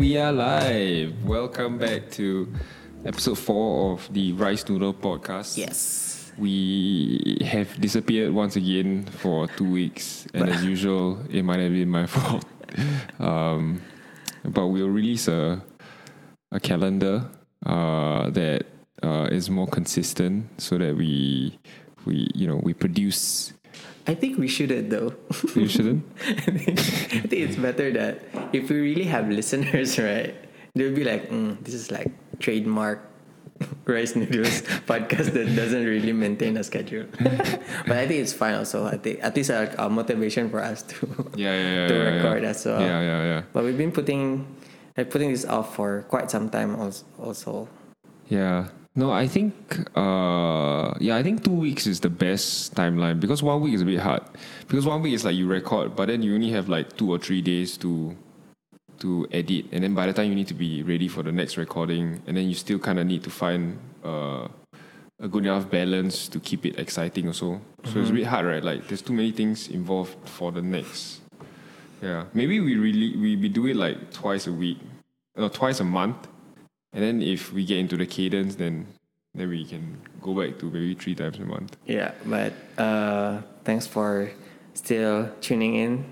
We are live. Welcome back to episode four of the Rice Noodle podcast. Yes. We have disappeared once again for two weeks, and as usual, it might have been my fault. Um, but we'll release a a calendar uh, that uh, is more consistent, so that we we you know we produce. I think we shouldn't though. You shouldn't. I, think, I think it's better that if we really have listeners, right, they'll be like, mm, this is like trademark rice noodles podcast that doesn't really maintain a schedule. but I think it's fine also. I think at least a, a motivation for us to Yeah, yeah, yeah. to yeah, record yeah. as well. Yeah, yeah, yeah. But we've been putting like putting this off for quite some time als- also. Yeah. No, I think uh yeah, I think two weeks is the best timeline because one week is a bit hard. Because one week is like you record, but then you only have like two or three days to to edit, and then by the time you need to be ready for the next recording, and then you still kind of need to find uh, a good enough balance to keep it exciting also. So it's a bit hard, right? Like there's too many things involved for the next. Yeah, maybe we really we, we do it like twice a week, no, twice a month, and then if we get into the cadence, then then we can go back to maybe three times a month. Yeah, but uh, thanks for still tuning in,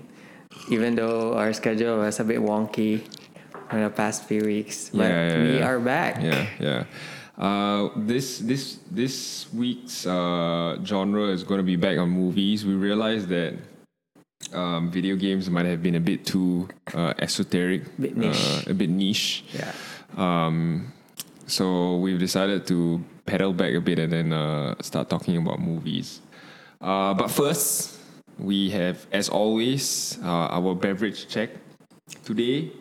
even though our schedule was a bit wonky in the past few weeks. But Yeah, yeah, we yeah. are back. Yeah, yeah. Uh, this this this week's uh, genre is going to be back on movies. We realized that um, video games might have been a bit too uh, esoteric, Bit niche. uh, a bit niche. Yeah. Um, so we've decided to pedal back a bit and then uh, start talking about movies. Uh, but first, we have, as always, uh, our beverage check. Today,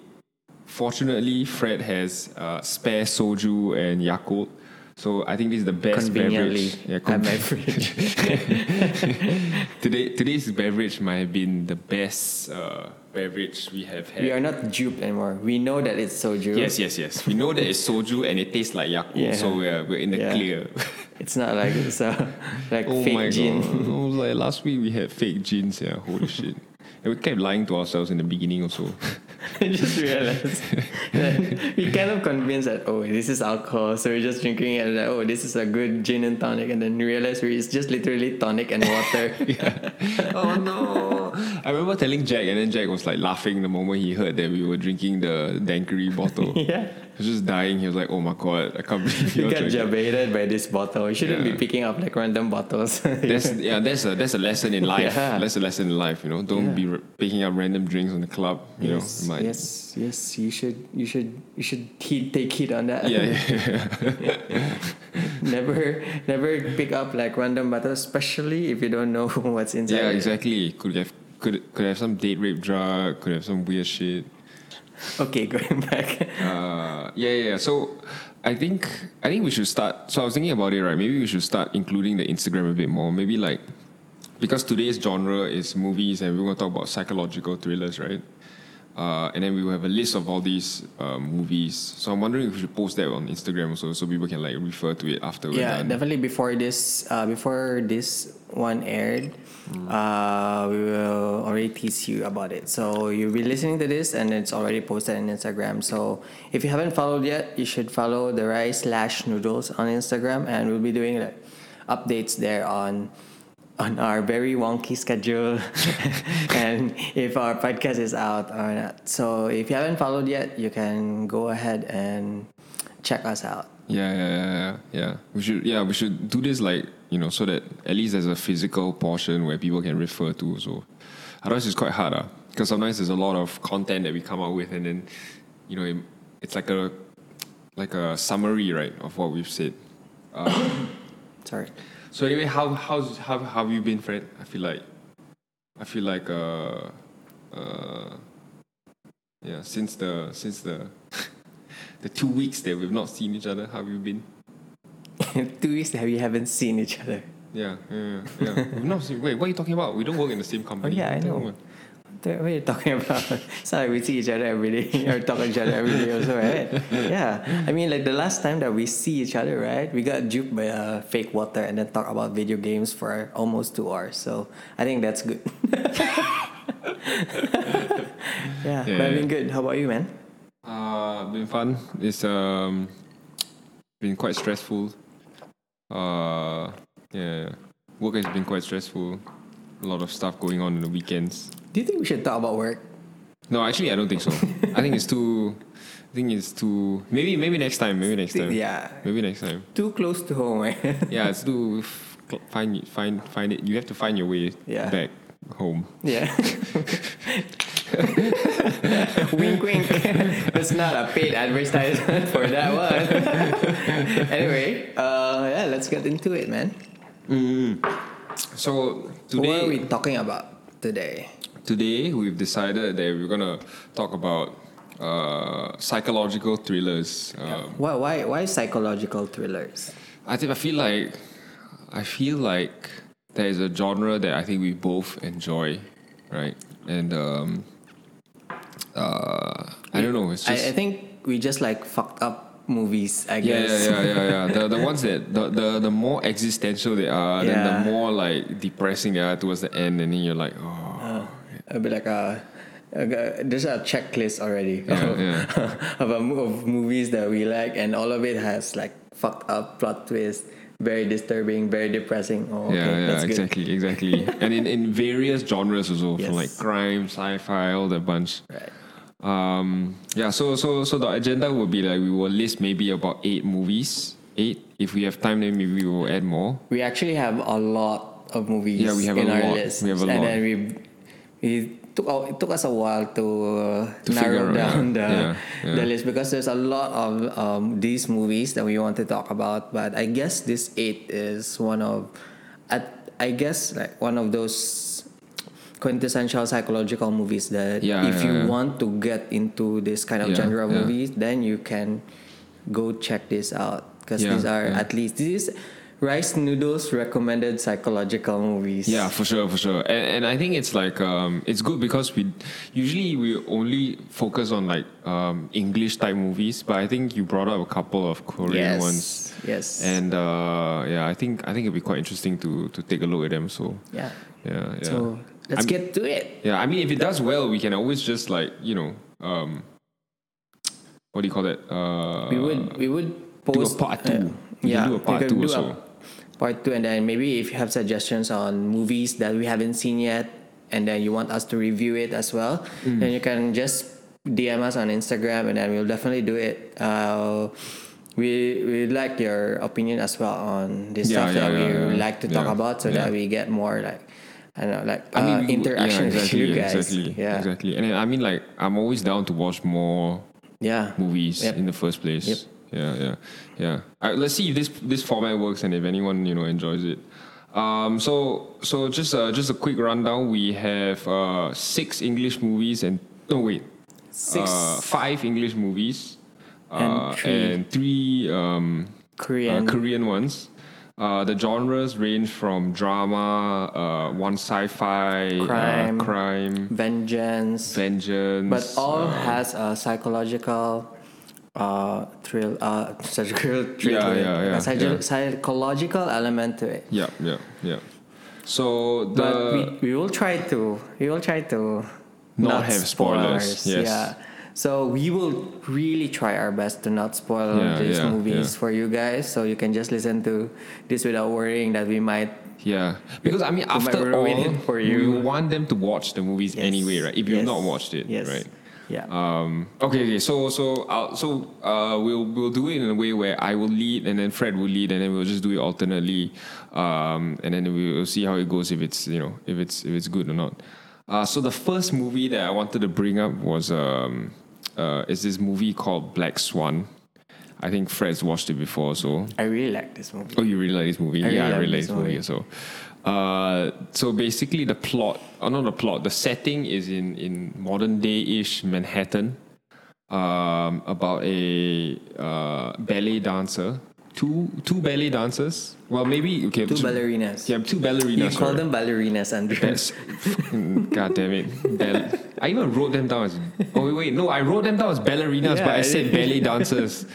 fortunately, Fred has uh, spare soju and Yakult. So I think this is the best beverage. Yeah, con- fridge. Today, today's beverage might have been the best uh, beverage we have had. we are not duped anymore. We know that it's soju. Yes, yes, yes. We know that it's soju and it tastes like Yakult, Yeah. so we're, we're in the Yeah. clear. It's not like it's a like oh fake my gin. god! I was like last week we had fake gins. Yeah, holy shit. And we kept lying to ourselves in the beginning also. I just realized that we kind of convinced that oh this is alcohol, so we're just drinking it and like, oh this is a good gin and tonic, and then we realized we- it's just literally tonic and water. oh no! I remember telling Jack, and then Jack was like laughing the moment he heard that we were drinking the Dankery bottle. yeah. He was just dying. He was like, "Oh my god, I can't believe You got drinking." jebaited by this bottle. You shouldn't Yeah. be picking up like random bottles. That's yeah, that's a that's a lesson in life. Yeah. That's a lesson in life. You know, don't be r- picking up random drinks on the club. You yes, know, might- yes, yes. You should, you should, you should heed, take heed on that. yeah, yeah. never, never pick up like random bottles, especially if you don't know what's inside. Yeah, exactly. Could have could could have some date rape drug. Could have some weird shit. Okay, going back. Uh, yeah, yeah. yeah. So I think I think we should start. So I was thinking about it. Right, maybe we should start including the Instagram a bit more. Maybe like because today's genre is movies, and we're gonna talk about psychological thrillers, right? Uh, and then we will have a list of all these uh, movies. So I'm wondering if we should post that on Instagram also, so people can like refer to it after we're yeah, definitely before this, uh, before this one aired, uh, we will already tease you about it. So you'll be listening to this, and it's already posted on Instagram. So if you haven't followed yet, you should follow the rice slash noodles on Instagram, and we'll be doing like updates there on on our very wonky schedule and if our podcast is out or not. So if you haven't followed yet, you can go ahead and check us out. Yeah, yeah, yeah, yeah, yeah. We should, yeah, we should do this like you know, so that at least there's a physical portion where people can refer to. So otherwise, it's quite hard, uh, because sometimes there's a lot of content that we come up with, and then you know, it, it's like a like a summary, right, of what we've said. Sorry. So anyway, how how's how, how have you been, Fred? I feel like I feel like uh uh yeah, since the since the the two weeks that we've not seen each other, how have you been? Two weeks that we haven't seen each other. Yeah, yeah, yeah. yeah. We've not seen, wait, what are you talking about? We don't work in the same company. Oh, yeah, I What are you know. What are you talking about? It's not like we see each other every day or talk to each other every day also, right? Yeah. I mean, like the last time that we see each other, right? We got duped by uh, fake water and then talk about video games for almost two hours. So I think that's good. yeah, Yeah, but I've been good. How about you, man? Uh, been fun. It's um, been quite stressful. Uh, yeah, work has been quite stressful. A lot of stuff going on in the weekends. Do you think we should talk about work? No, actually, I don't think so. I think it's too. I think it's too. Maybe maybe next time. Maybe next time. Yeah. Maybe next time. Too close to home, eh? Yeah, it's too. Find it. Find find it. You have to find your way Yeah. back home. yeah. wink, wink. It's not a paid advertisement for that one. anyway, uh, yeah, let's get into it, man. So today, what are we talking about today? today we've decided that we're gonna talk about uh, psychological thrillers. Um, Why, why, why psychological thrillers? I think I feel like I feel like there is a genre that I think we both enjoy, right? And um, uh, I don't know. It's I, just I think we just like fucked up movies. I yeah, guess. yeah, yeah, yeah, yeah. The the ones that the, the the more existential they are, then the more like depressing they are towards the end, and then you're like, oh, uh, It'll be like uh, uh, a, a- there's a checklist already Yeah, of, yeah. of, a, of movies that we like, and all of it has like fucked up plot twist, very disturbing, very depressing. Oh, okay, yeah, yeah, exactly, exactly. and in, in various genres also, Yes. from like crime, sci-fi, all that bunch. Right. Um, yeah, so so so the agenda will be like we will list maybe about eight movies. Eight. If we have time, then maybe we will add more. We actually have a lot of movies Yeah, we have in a our lot. list, We have a and lot. then we we took it took us a while to, uh, To narrow down the Yeah, yeah. the list because there's a lot of um, these movies that we want to talk about. But I guess this eight is one of, I, I guess like one of those quintessential psychological movies that Yeah, if you want to get into this kind of genre of movies, then you can go check this out because these are at least this is rice noodles recommended psychological movies. Yeah, for sure, for sure. And, and I think it's like um, it's good because we usually we only focus on like um, English type movies, but I think you brought up a couple of Korean yes. ones. Yes. And uh, yeah, I think I think it'd be quite interesting to to take a look at them. So yeah. yeah, yeah. So let's I'm- get to it. Yeah, I mean, if it does well, we can always just like you know, um, what do you call it? Uh, We would we would do a part two. We yeah, do a part two do also. Part two, and then maybe if you have suggestions on movies that we haven't seen yet, and then you want us to review it as well, Mm. then you can just DM us on Instagram, and then we'll definitely do it. Uh, we we like your opinion as well on this Yeah, stuff yeah, that we yeah, yeah. like to talk about, so that we get more like. I don't know, like I mean, uh, interaction exactly, with you guys. Exactly, yeah, exactly. And then, I mean, like, I'm always down to watch more yeah. movies Yep. in the first place. Yep. Yeah, yeah, yeah. Right, let's see if this this format works and if anyone you know enjoys it. Um, so so just uh, just a quick rundown. We have uh, six English movies and no wait, Six uh, five English movies And uh, three and three um, Korean. uh, Korean ones. Uh, the genres range from drama, uh, one sci-fi, Crime. uh, crime, vengeance, vengeance, but all has a psychological uh, thrill, uh, psychological thrill Yeah, yeah, yeah, a psycho- yeah. psychological element to it. yeah, yeah, yeah. So the But we, we will try to we will try to Not have spoilers, yes. Yeah. So we will really try our best to not spoil Yeah, these yeah, movies yeah. for you guys, so you can just listen to this without worrying that we might. Yeah, because I mean, after all, for we you. want them to watch the movies Yes. anyway, right? If you've not watched it, Yes. right? Yeah. Um, okay, okay. So, so, uh, so uh, we'll we'll do it in a way where I will lead, and then Fred will lead, and then we'll just do it alternately, um, and then we'll see how it goes if it's you know if it's if it's good or not. Uh, so the first movie that I wanted to bring up was um, uh, is this movie called Black Swan. I think Fred's watched it before, so I really like this movie. Oh, you really like this movie? I yeah, really I really like this this movie. movie. So, uh, so basically, the plot, or not the plot, the setting is in in modern day ish Manhattan, um, about a uh, ballet dancer, two two ballet dancers. Well, maybe okay, Two two- ballerinas. Yeah, two ballerinas. You ballerinas. call right? them ballerinas, and That's, God damn it. Ball- I even wrote them down as. Oh, wait, wait. No, I wrote them down as ballerinas, Yeah, but I I said ballet dancers.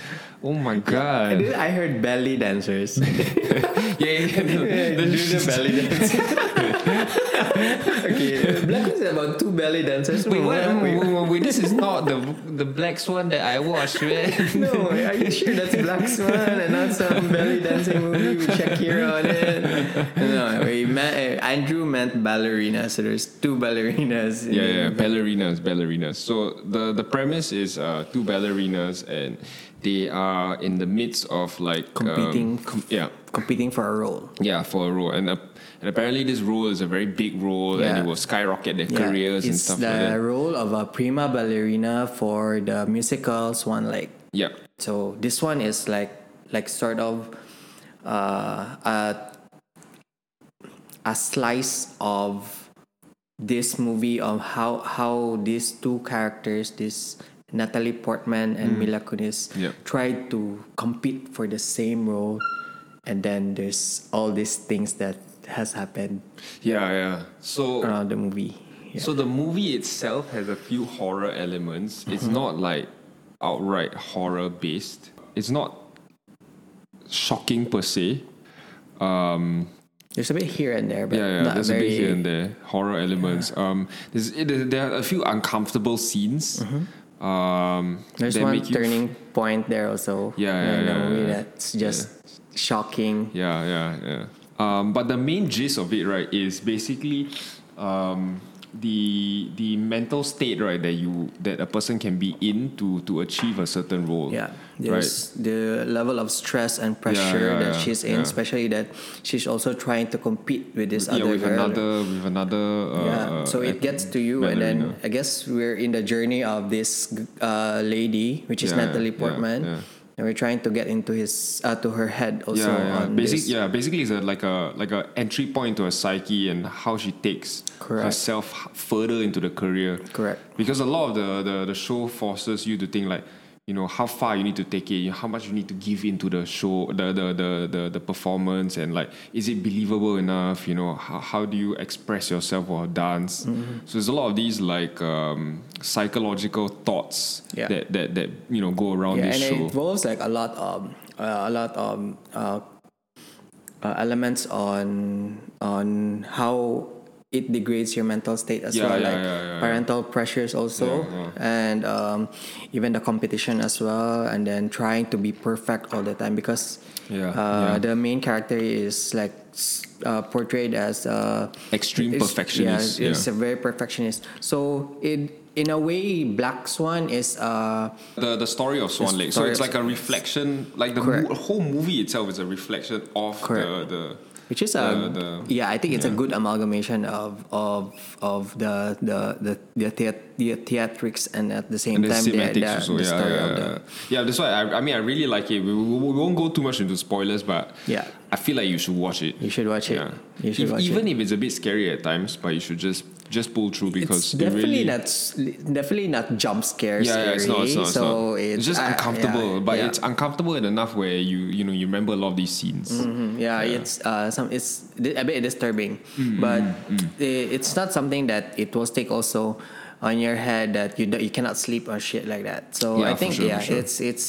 Oh my god. then I heard belly dancers. yeah, yeah, yeah. no, do the belly dance. okay, Black Swan is about two belly dancers. Wait, what? wait, Wait, wait, wait, this is not the the black swan that I watched, man. No, are you sure that's Black Swan and not some belly dancing movie with Shakira on it? No, we meant, uh, Andrew meant ballerina, so there's two ballerinas. in Yeah, yeah, ballerinas, ballerinas. So the the premise is uh, two ballerinas, and they are in the midst of like um, Competing. com- yeah, Competing for a role. yeah, for a role, and uh, and apparently this role is a very big role, and it will skyrocket their Yeah, careers and it's stuff the like that. role of a prima ballerina for the musical Swan Lake. Yeah, So this one is like like sort of uh, a a slice of this movie of how how these two characters, this Natalie Portman and Mila Kunis, Yeah. tried to compete for the same role, and then there's all these things that has happened yeah, yeah. So around the movie. Yeah. So the movie itself has a few horror elements. It's Mm-hmm. not like outright horror based. It's not shocking per se. Um, There's a bit here and there, but yeah, yeah. There's very. a bit here and there horror elements. Um, there's, it, there are a few uncomfortable scenes. Um, There's one turning point there also. Yeah, yeah, yeah, movie yeah. that's just shocking. Yeah, yeah, yeah. Um, but the main gist of it, right, is basically um, the the mental state, right, that you that a person can be in to to achieve a certain role. Yeah, right. the level of stress and pressure yeah, that yeah, she's in, yeah. especially that she's also trying to compete with this Yeah, other with girl. another with another. Uh, yeah, uh, so it gets to you, and then. I guess we're in the journey of this uh, lady, which is Yeah, Natalie yeah, Portman, yeah. And we're trying to get into his uh, to her head also. yeah, yeah. Basic, yeah, basically, it's a, like a like a entry point to her psyche and how she takes Correct. herself further into the career. Correct. Because a lot of the, the the show forces you to think like, you know, how far you need to take it, how much you need to give into the show, the the the the, the performance, and like, is it believable enough? You know, how, how do you express yourself while dance? Mm-hmm. So there's a lot of these like um, psychological thoughts Yeah. that, that that you know go around yeah, this and show. it involves like a lot of uh, a lot of uh, uh, elements on on how it degrades your mental state as Yeah, well, yeah, like yeah, parental pressures also, and um, even the competition as well, and then trying to be perfect all the time because Yeah, uh, the main character is like uh, portrayed as uh, Extreme is- perfectionist, Yeah, it's a very perfectionist. So it in a way, Black Swan is. Uh, The the story of Swan Lake. So it's like a reflection. Like the mo- whole movie itself is a reflection of the the. Which is a the- um, the- yeah i think it's a good amalgamation of of of the the the the, theat- the theatrics and at the same And time the, also, the yeah, story yeah, of the yeah. Yeah, that's why I, I mean I really like it. We, we, we won't go too much into spoilers, but Yeah. I feel like you should watch it. You should watch it. Yeah. You should If- watch even it. if it's a bit scary at times, but you should just just pull through because it's it definitely really, not definitely not jump scare Yeah, yeah, it's not. It's not. It's, so not. it's, It's just uh, uncomfortable, yeah, but yeah. it's uncomfortable enough where you you know you remember a lot of these scenes. Mhm, yeah, it's uh, some it's a bit disturbing, Mm-hmm, but i- it's not something that it will take also on your head that you you cannot sleep or shit like that. So I think sure, yeah, sure. it's it's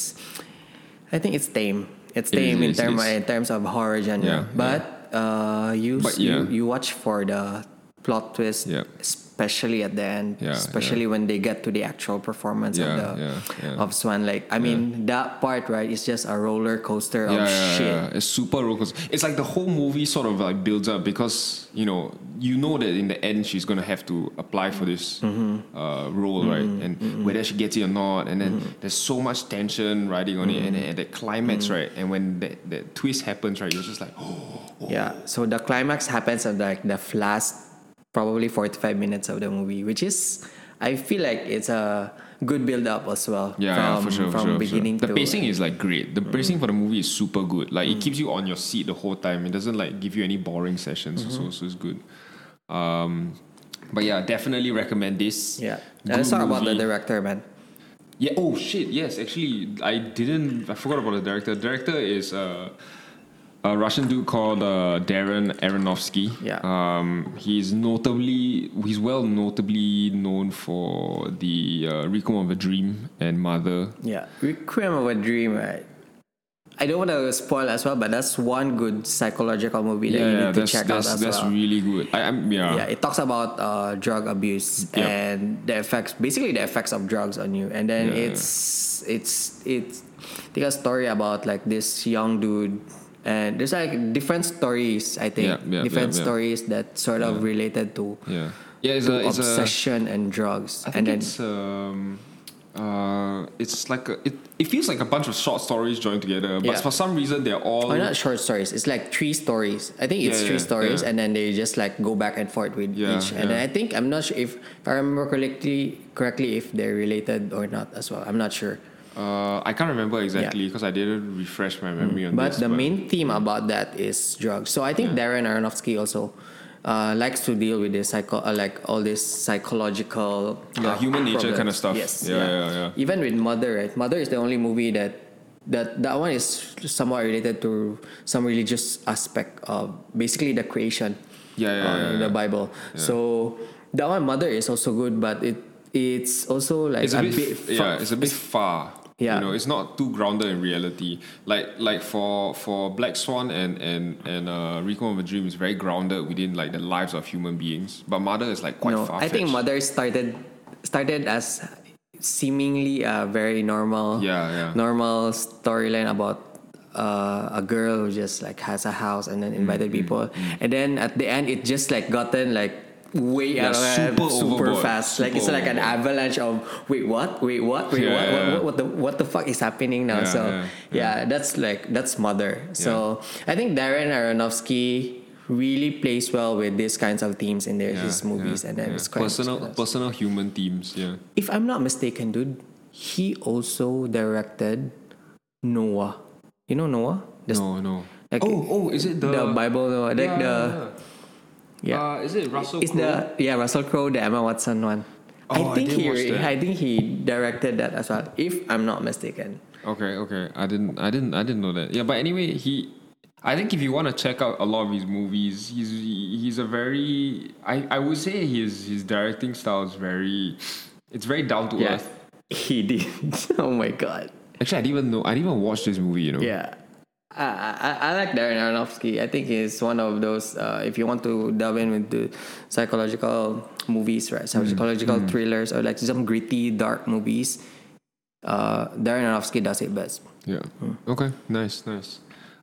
I think it's tame. It's It is, tame it in is, is. in terms of horror genre. Yeah, but uh, you, But, you yeah. you watch for the plot twist, Yeah. Especially at the end, Yeah, especially when they get to the actual performance Yeah, of the yeah, yeah. of Swan Lake. I mean that part right is just a roller coaster of yeah, yeah, shit. yeah. It's super roller coaster. It's like the whole movie sort of like builds up because you know you know that in the end she's gonna have to apply for this Mm-hmm. uh, role, right? And whether she gets it or not, and then Mm-hmm. there's so much tension riding on it, and then at the climax, right? And when that, that twist happens, right, you're just like, oh, Yeah. So the climax happens at like the last probably 45 minutes of the movie, which is I feel like it's a good build up as well. yeah, from, for sure, for from sure, for beginning sure. The to pacing is like great. The pacing for the movie is super good. Like Mm. it keeps you on your seat the whole time. It doesn't like give you any boring sessions. Mm-hmm. So, so it's good. Um, but yeah, definitely recommend this. yeah. Good Let's talk about the director, man. Yeah. Oh shit. Yes. Actually, I didn't. I forgot about the director. director is uh, a Russian dude called uh, Darren Aronofsky. Yeah. Um, he's notably. He's well notably known for the uh, Requiem of a Dream and Mother. Yeah. Requiem of a Dream, right? I don't want to spoil as well, but that's one good psychological movie that you Yeah, need to that's check out that's as that's well. really good. I, I'm yeah. yeah, it talks about uh, drug abuse Yep. and the effects, basically the effects of drugs on you, and then Yeah, it's it's it's they got a story about like this young dude, and there's like different stories. I think Yeah, yeah, different yeah, stories that sort of related to, yeah, yeah. It's a it's a. obsession and drugs, and then it's um, uh, it's like a, it, it feels like a bunch of short stories joined together, but for some reason they're all Oh, not short stories. It's like three stories. I think it's three stories, and then they just like go back and forth with each. And then. I think I'm not sure if, if I remember correctly, correctly if they're related or not as well. I'm not sure. Uh, I can't remember exactly because I didn't refresh my memory on Mm. But this. the main theme about that is drugs. So I think Darren Aronofsky also uh, likes to deal with this psycho, uh, like all this psychological, Yeah, uh, human nature problems. kind of stuff. Yes, Yeah, yeah, yeah. Even with Mother, right? Mother is the only movie that that that one is somewhat related to some religious aspect of basically the creation. Yeah, yeah, uh, yeah, in the yeah. Bible. So that one, Mother, is also good, but it it's also like it's a, bit, fa- yeah, it's a bit far. Yeah. you know, it's not too grounded in reality. Like like for for Black Swan and and and uh, Requiem of a Dream is very grounded within like the lives of human beings. But Mother is like quite no, far. I think Mother started started as seemingly a very normal Yeah, yeah. normal storyline about uh, a girl who just like has a house and then Mm, invited people, and then at the end it just like gotten like way Yeah, out of super super fast. like it's super like an avalanche of wait what, wait what, wait Yeah, what, yeah, what, what, the what the fuck is happening now? So yeah, that's like that's Mother. So I think Darren Aronofsky really plays well with these kinds of themes in their, his movies, and then it's quite personal personal human themes. Yeah. if I'm not mistaken, dude, he also directed Noah. You know Noah? No, no. Like, oh, oh, is it the the Bible Noah? Like Yeah, the yeah. Uh, is it Russell it's Crowe? the yeah Russell Crowe, the Emma Watson one. Oh, I I think didn't he watch re- that. I think he directed that as well. If I'm not mistaken. Okay, okay. I didn't, I didn't, I didn't know that. Yeah, but anyway, he. I think if you want to check out a lot of his movies, he's he's a very. I, I would say his his directing style is very. It's very down to Yeah, earth. he did. oh my god. Actually, I didn't even know. I didn't even watch this movie. You know. Yeah. I, I, I like Darren Aronofsky. I think he's one of those. Uh, if you want to delve in into psychological movies, right? Psychological thrillers or like some gritty, dark movies, uh, Darren Aronofsky does it best. Yeah. Okay. Nice. Nice.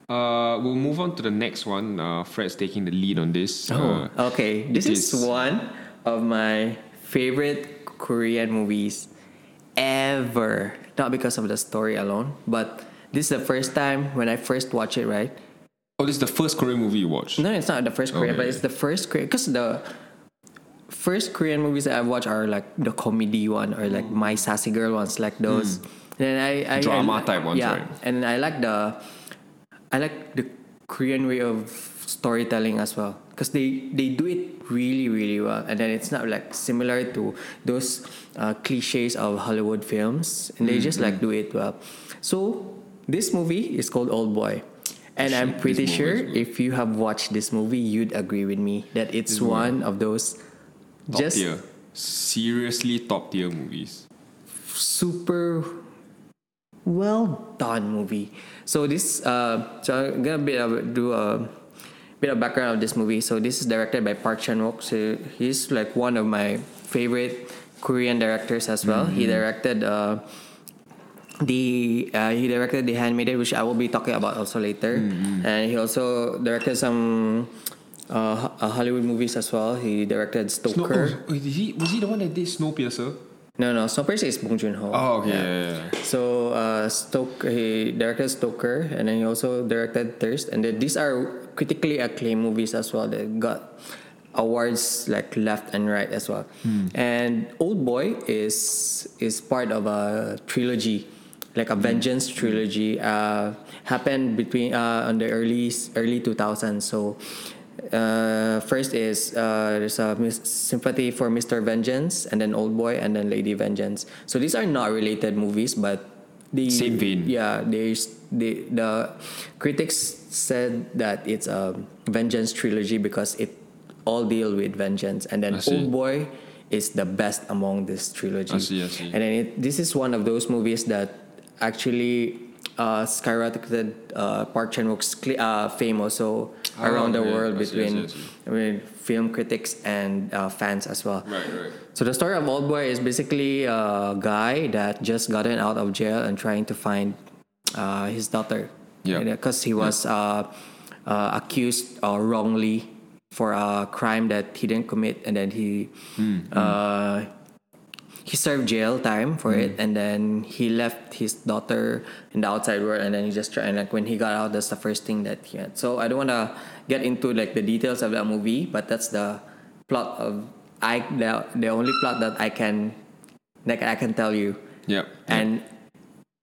Uh, we'll move on to the next one. Uh, Fred's taking the lead on this. Uh, okay. This it is, is- one of my favorite Korean movies ever. Not because of the story alone, but this is the first time when I first watch it. Right? oh, this is the first Korean movie you watched. No, it's not the first Korean, but it's the first Korean. Because the first Korean movies that I've watched are like the comedy one or like My Sassy Girl ones, like those. And I, I. Drama I, type ones, yeah. right? And I like the, I like the Korean way of storytelling as well because they they do it really really well and then it's not like similar to those uh, cliches of Hollywood films and they just Mm-hmm. like do it well. So this movie is called Old Boy. And I'm pretty this sure if you have watched this movie, you'd agree with me that it's movie. one of those Top just tier. Seriously, top tier movies. super well done movie. So this, uh, so I'm gonna bit of, do a bit of background of this movie. So this is directed by Park Chan Wook. So he's like one of my favorite Korean directors as well. He directed. Uh, the uh, he directed The Handmaiden, which I will be talking about also later, and he also directed some uh, uh, Hollywood movies as well. He directed Snow, Stoker. oh, he, was he the one that did Snowpiercer? No, no, Snowpiercer is Bong Joon Ho. Oh, okay. Yeah. Yeah, yeah. So uh, Stoker, he directed Stoker, and then he also directed Thirst, and then these are critically acclaimed movies as well that got awards like left and right as well. And Old Boy is is part of a trilogy, like a Vengeance trilogy. Uh, happened between uh, on the early early 2000s. So. Uh, first is uh, there's a mis- sympathy for Mr. Vengeance, and then Old Boy, and then Lady Vengeance. So these are not related movies, but the Same vein. Yeah, there's the the critics said that it's a vengeance trilogy because it all deal with vengeance, and then Old Boy is the best among this trilogy. I see, I see. And then it, this is one of those movies that actually uh, skyrocketed uh, Park Chan Wook's cl- uh, fame also Oh, around the yeah, world yes, yes, between yes, yes. I mean, film critics and uh, fans as well. Right, right. So the story of Old Boy is basically a guy that just gotten out of jail and trying to find uh, his daughter. Yeah. Because he was uh, uh, accused uh, wrongly for a crime that he didn't commit, and then he uh, he served jail time for it, mm. and then he left his daughter in the outside world, and then he just tried. And like when he got out, that's the first thing that he had. So I don't want to get into like the details of that movie, but that's the plot of I the, the only plot that I can like I can tell you, Yeah. and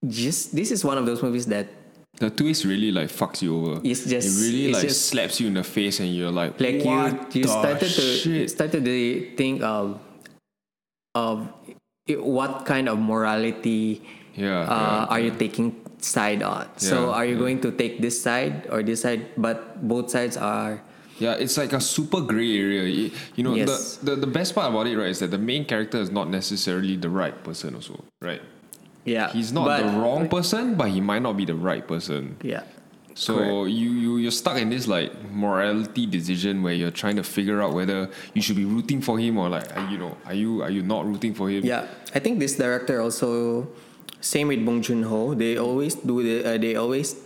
just this is one of those movies that the twist really like fucks you over. It's just- it really like just- slaps you in the face, and you're like, like what you you started to started to think of of what kind of morality Yeah, uh, yeah, are you taking side on so are you going to take this side or this side but both sides are Yeah, it's like a super gray area. You know, Yes. the, the the best part about it, right, is that the main character is not necessarily the right person, also, right? yeah He's not the wrong person, but he might not be the right person. yeah So Correct. you, you you're stuck in this like morality decision where you're trying to figure out whether you should be rooting for him or like are you know are you are you not rooting for him? Yeah, I think this director also, same with Bong Joon Ho. They always do the. Uh, they always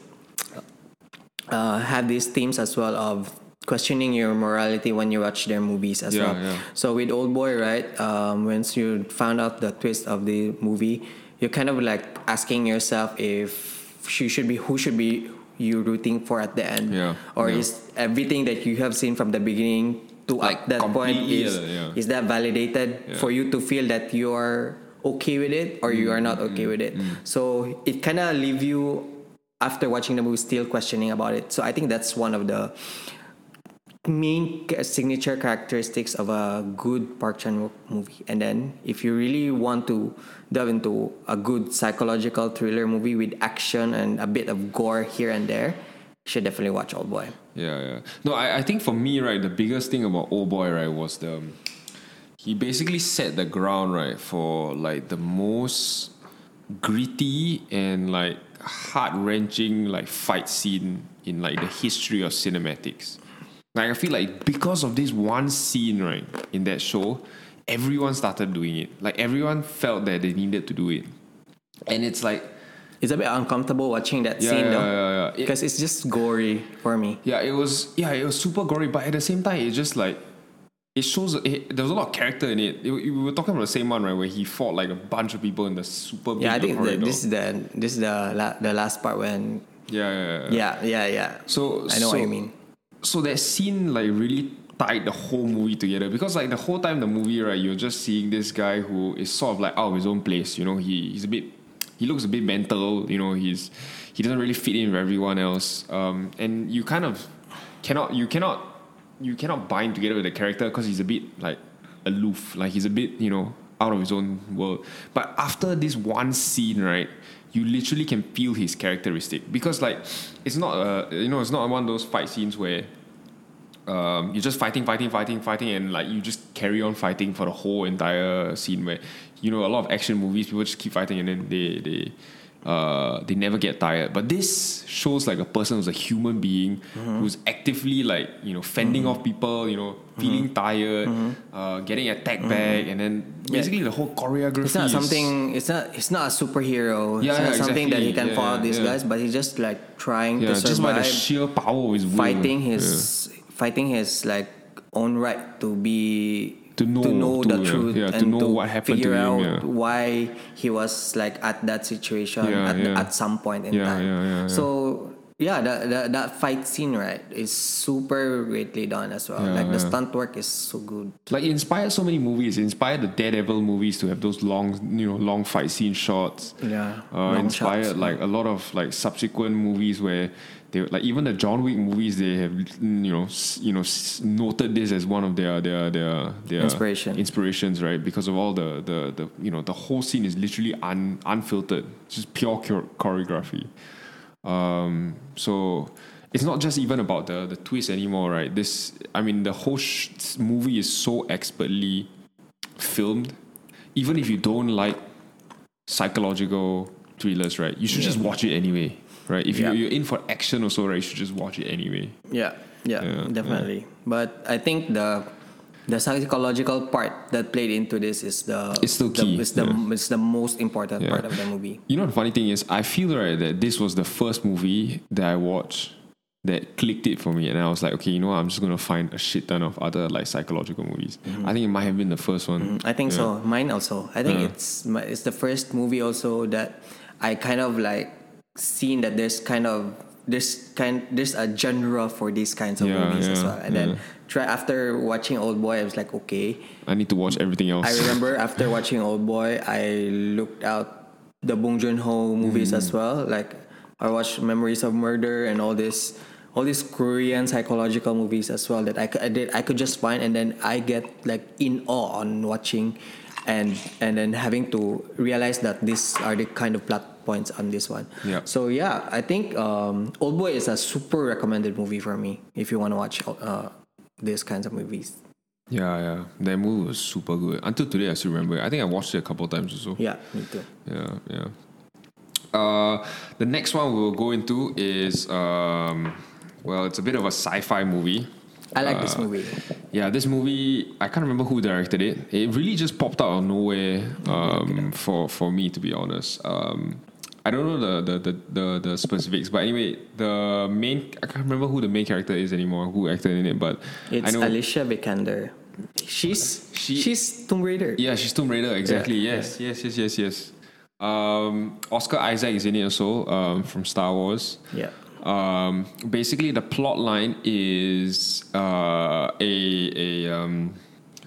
uh, have these themes as well of questioning your morality when you watch their movies as Yeah, well. yeah. So with Old Boy, right? Um, once you found out the twist of the movie, you're kind of like asking yourself if you should be who should be you rooting for at the end, Yeah, or yeah. is everything that you have seen from the beginning to Like at that point is yeah. is that validated for you to feel that you are okay with it or you are not Mm-hmm. okay with it so it kind of leave you after watching the movie still questioning about it so i think that's one of the main signature characteristics of a good Park Chan Wook movie. And then, if you really want to delve into a good psychological thriller movie with action and a bit of gore here and there, you should definitely watch Old Boy. Yeah, yeah. No, I, I think for me, right, the biggest thing about Old Boy, right, was the he basically set the ground, right, for like the most gritty and like heart wrenching like fight scene in like the history of cinematics. Like I feel like because of this one scene, right, in that show, everyone started doing it. Like everyone felt that they needed to do it. And it's like It's a bit uncomfortable watching that yeah, scene yeah, though. yeah, yeah. It- Because it's just gory for me. Yeah, it was. Yeah, it was super gory, but at the same time, it just like it shows. It, there was a lot of character in it. It- We were talking about the same one, right? Where he fought like a bunch of people in the super big Yeah, I think the, this is the this is the la- the last part when yeah, yeah, yeah. yeah yeah yeah. So I know so, what you mean. So that scene like really tied the whole movie together because like the whole time the movie, right, you're just seeing this guy who is sort of like out of his own place. You know, he he's a bit. He looks a bit mental. You know, he's he doesn't really fit in with everyone else. Um, and you kind of cannot you cannot you cannot bind together with the character because he's a bit like aloof. Like he's a bit you know out of his own world. But after this one scene, right, you literally can feel his characteristic because like it's not a you know it's not one of those fight scenes where um, you're just fighting, fighting, fighting, fighting, and like you just carry on fighting for the whole entire scene. Where you know a lot of action movies, people just keep fighting and then they they uh, they never get tired. But this shows like a person who's a human being mm-hmm. who's actively like you know fending mm-hmm. off people, you know, feeling mm-hmm. tired, uh, getting attacked back, and then basically the whole choreography. It's not something. It's not. It's not a superhero. Yeah, it's not yeah, something that he can Yeah, follow these yeah. guys, but he's just like trying yeah, to just by the sheer power of his will. fighting Yeah. his fighting his like own right to be To know, the to, yeah, truth yeah, to and know what happened to figure him, out yeah. why he was like at that situation at, at some point in time. So yeah, that, that that fight scene right is super greatly done as well. Like the stunt work is so good. like it inspired so many movies. It inspired the Daredevil movies to have those long, you know, long fight scene shots. Yeah, Uh, inspired shots. like a lot of like subsequent movies where they like even the John Wick movies they have you know you know noted this as one of their their their, their Inspiration. inspirations right because of all the the, the you know the whole scene is literally un, unfiltered just pure choreography um, so it's not just even about the the twist anymore, right? This, I mean, the whole sh- movie is so expertly filmed. Even if you don't like psychological thrillers, right? You should just watch it anyway, right? If Yeah. you, you're in for action also, right? You should just watch it anyway. Yeah, yeah, Yeah, definitely. But I think the the psychological part that played into this is the It's still the- key, it's the yeah. it's the most important Yeah. part of the movie. You know the funny thing is, I feel right that this was the first movie that I watched that clicked it for me, and I was like, okay, you know what? I'm just gonna find a shit ton of other like psychological movies. Mm-hmm. I think it might have been the first one. Mm-hmm. I think so. Mine also. I think Yeah. it's my, it's the first movie also that I kind of like seen that there's kind of there's kind there's a genre for these kinds of Yeah, movies as well. And then try after watching Old Boy, I was like, okay. I need to watch everything else. I remember after watching Old Boy, I looked out the Bong Joon Ho movies Mm. as well. Like I watched Memories of Murder and all this, all these Korean psychological movies as well that I, I did I could just find and then I get like in awe on watching, and and then having to realize that these are the kind of plot points on this one. Yeah. So yeah, I think um, Old Boy is a super recommended movie for me if you want to watch uh, these kinds of movies. Yeah, yeah. That movie was super good. Until today, I still remember. I think I watched it a couple of times or so. Yeah, me too. Yeah, yeah. Uh, the next one we'll go into is um, well, it's a bit of a sci-fi movie. I like this Uh, movie. Yeah, this movie I can't remember who directed it. It really just popped out of nowhere um, for for me to be honest. Um, I don't know the the, the, the the specifics, but anyway, the main I can't remember who the main character is anymore, who acted in it, but It's I know Alicia Vikander. She's She- she's Tomb Raider. Yeah, she's Tomb Raider. Exactly. Yeah, yes, yes, yes, yes, yes. Um, Oscar Isaac is in it also um, from Star Wars. Yeah. Um, basically, the plot line is uh, a a um,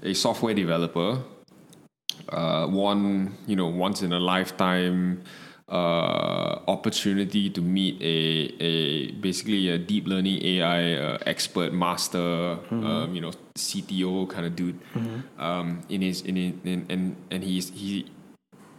a software developer. Uh, one you know once in a lifetime uh, opportunity to meet a a basically a deep learning AI uh, expert master um, you know CTO kind of dude um, in his in, in, in and and he's he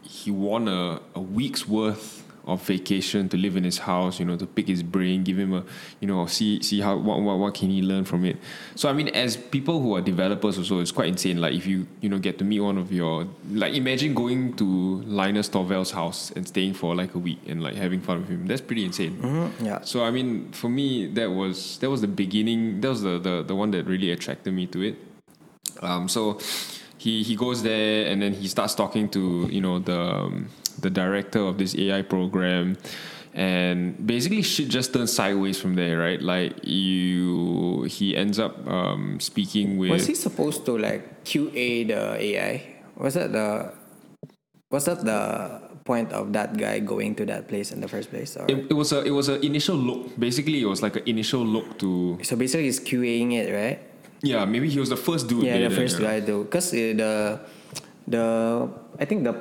he won a, a week's worth of vacation to live in his house, you know, to pick his brain, give him a, you know, see see how what what, what can he learn from it. So I mean, as people who are developers also, it's quite insane. Like if you you know get to meet one of your like imagine going to Linus Torvalds house and staying for like a week and like having fun with him. That's pretty insane. Mhm, Yeah. So I mean, for me, that was that was the beginning. That was the the, the one that really attracted me to it. Um, so he he goes there and then he starts talking to you know the um, the director of this AI program. And basically, shit just turns sideways from there, right? Like you, he ends up um, speaking with. Was he supposed to like QA the AI? Was that the was that the point of that guy going to that place in the first place? Or it, it was a it was an initial look. Basically, it was like an initial look to so basically he's QAing it, right? yeah. Maybe he was the first dude. Yeah, the first guy though, because the the I think the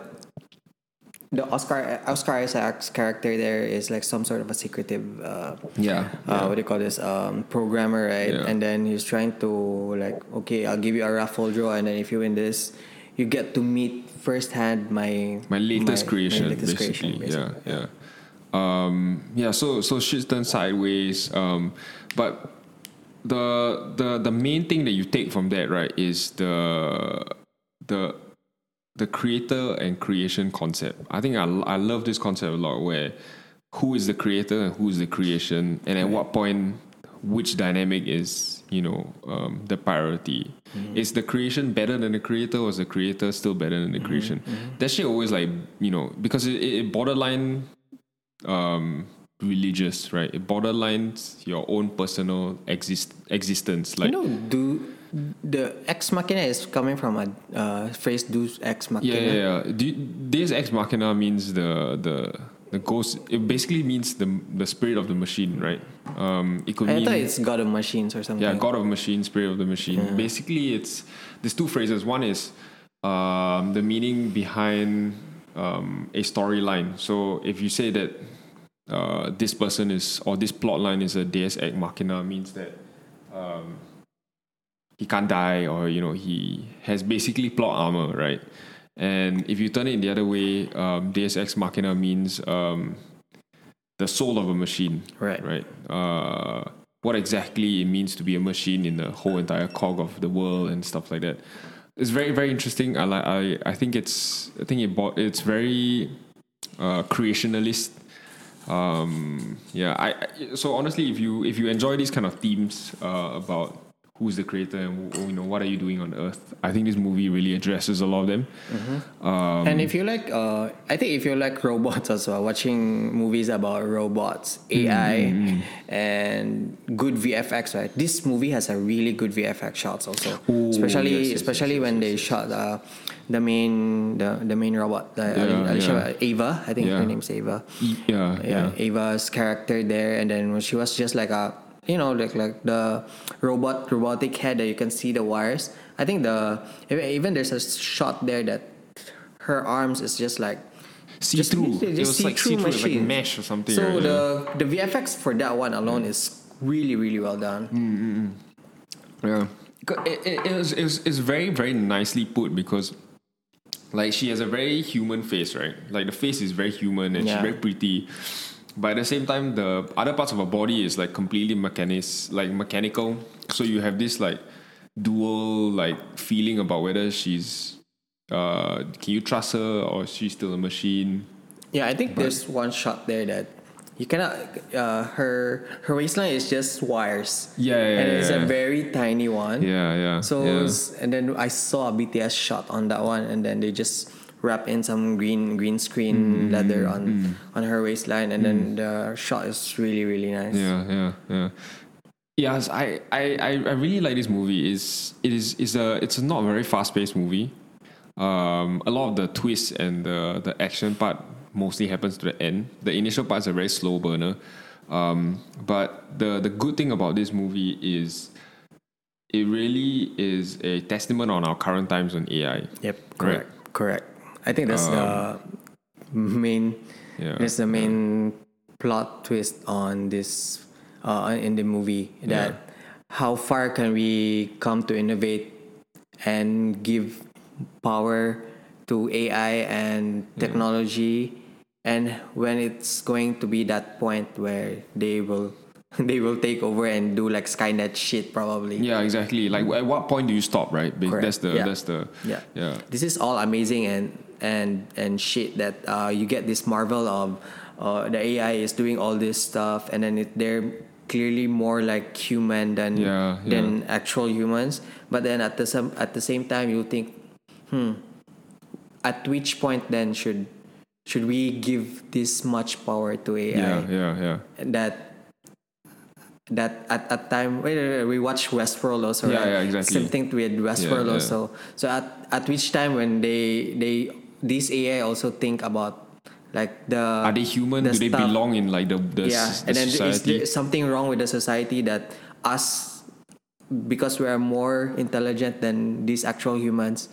the Oscar Oscar Isaac's character there is like some sort of a secretive uh, Yeah, uh, what do you call this um, programmer right Yeah. and then he's trying to like okay I'll give you a raffle draw and then if you win this you get to meet firsthand my my latest my- creation, my latest basically. creation, Yeah, yeah. Um, yeah. So so shit turned sideways. Um, but the the the main thing that you take from that, right, is the the the creator and creation concept. I think I I love this concept a lot. Where who is the creator and who is the creation, and at what point which dynamic is you know um, the priority. Is the creation better than the creator or is the creator still better than the creation? That shit always like you know because it, it borderline um religious right? It borderlines your own personal exist existence like you know do the ex machina is coming from a uh, phrase deus ex machina yeah yeah, yeah. Do you, Deus ex machina means the the the ghost it basically means the the spirit of the machine right um it could I mean thought it's God of machines or something Yeah, God of machine, spirit of the machine. Basically, it's there's two phrases. One is um, the meaning behind um, a storyline. So if you say that uh, this person is or this plot line is a Deus ex machina, means that um, he can't die or you know he has basically plot armor, right? And if you turn it the other way, um, Deus ex machina means um, the soul of a machine right right? Uh, what exactly it means to be a machine in the whole entire cog of the world and stuff like that. It's very very interesting. I like I I think it's I think it bought it's very uh, creationalist. Um, yeah, I, I so honestly, if you if you enjoy these kind of themes uh, about who's the creator and you know what are you doing on Earth, I think this movie really addresses a lot of them. Um, and if you like, uh, I think if you like robots as well, watching movies about robots, AI, Mm-hmm. and good VFX, right? This movie has a really good VFX shots also, Ooh, especially yes, yes, especially yes, when they shot uh, the main the, the main robot, the Yeah, Alicia, Ava, I think Yeah. her name's Ava. yeah, yeah, yeah, Ava's character there, and then when she was just like a you know like like the robot robotic head that you can see the wires. I think the even there's a shot there that her arms is just like See through. It was like see see-through like mesh or something. So right? the the VFX for that one alone is really really well done. Mm. Yeah, it, it, it, was, it was it's very very nicely put because like she has a very human face, right? Like the face is very human and Yeah. she's very pretty. But at the same time, the other parts of her body is like completely mechanic, like mechanical. So you have this like dual like feeling about whether she's uh can you trust her or she's still a machine. Yeah, I think there's one shot there that you cannot. Uh, her her waistline is just wires. Yeah, yeah, and it's yeah. a very tiny one. Yeah, yeah. So yeah. and then I saw a BTS shot on that one, and then they just wrap in some green green screen Mm-hmm. leather on on her waistline, and then the shot is really really nice. Yeah, yeah, yeah. Yes, I, I, I really like this movie. Is it is is a it's a not very fast paced movie. Um, a lot of the twists and the the action part mostly happens to the end. The initial part is a very slow burner. Um, but the the good thing about this movie is it really is a testament on our current times on AI. Yep. Correct. Correct. I think that's the main. Um, Yeah, That's the main plot twist on this uh, in the movie. That how far can we come to innovate and give power to AI and technology, and when it's going to be that point where they will they will take over and do like Skynet shit probably. Yeah, exactly. Like at what point do you stop? Right. Correct. That's the Yeah. that's the Yeah. yeah. This is all amazing and and and shit that uh, you get this marvel of uh, the AI is doing all this stuff and then it, they're clearly more like human than Yeah, than actual humans. But then at the same at the same time you think, hmm, at which point then should should we give this much power to AI? Yeah, yeah, yeah. that that at at time wait, wait, wait, we watch Westworld also Yeah, right? yeah, exactly. same thing with Westworld Yeah, yeah. also so at at which time when they they these AI also think about like the Are they human? the Do they stuff. belong in like the the, yeah s- the and then is there something wrong with the society that us because we are more intelligent than these actual humans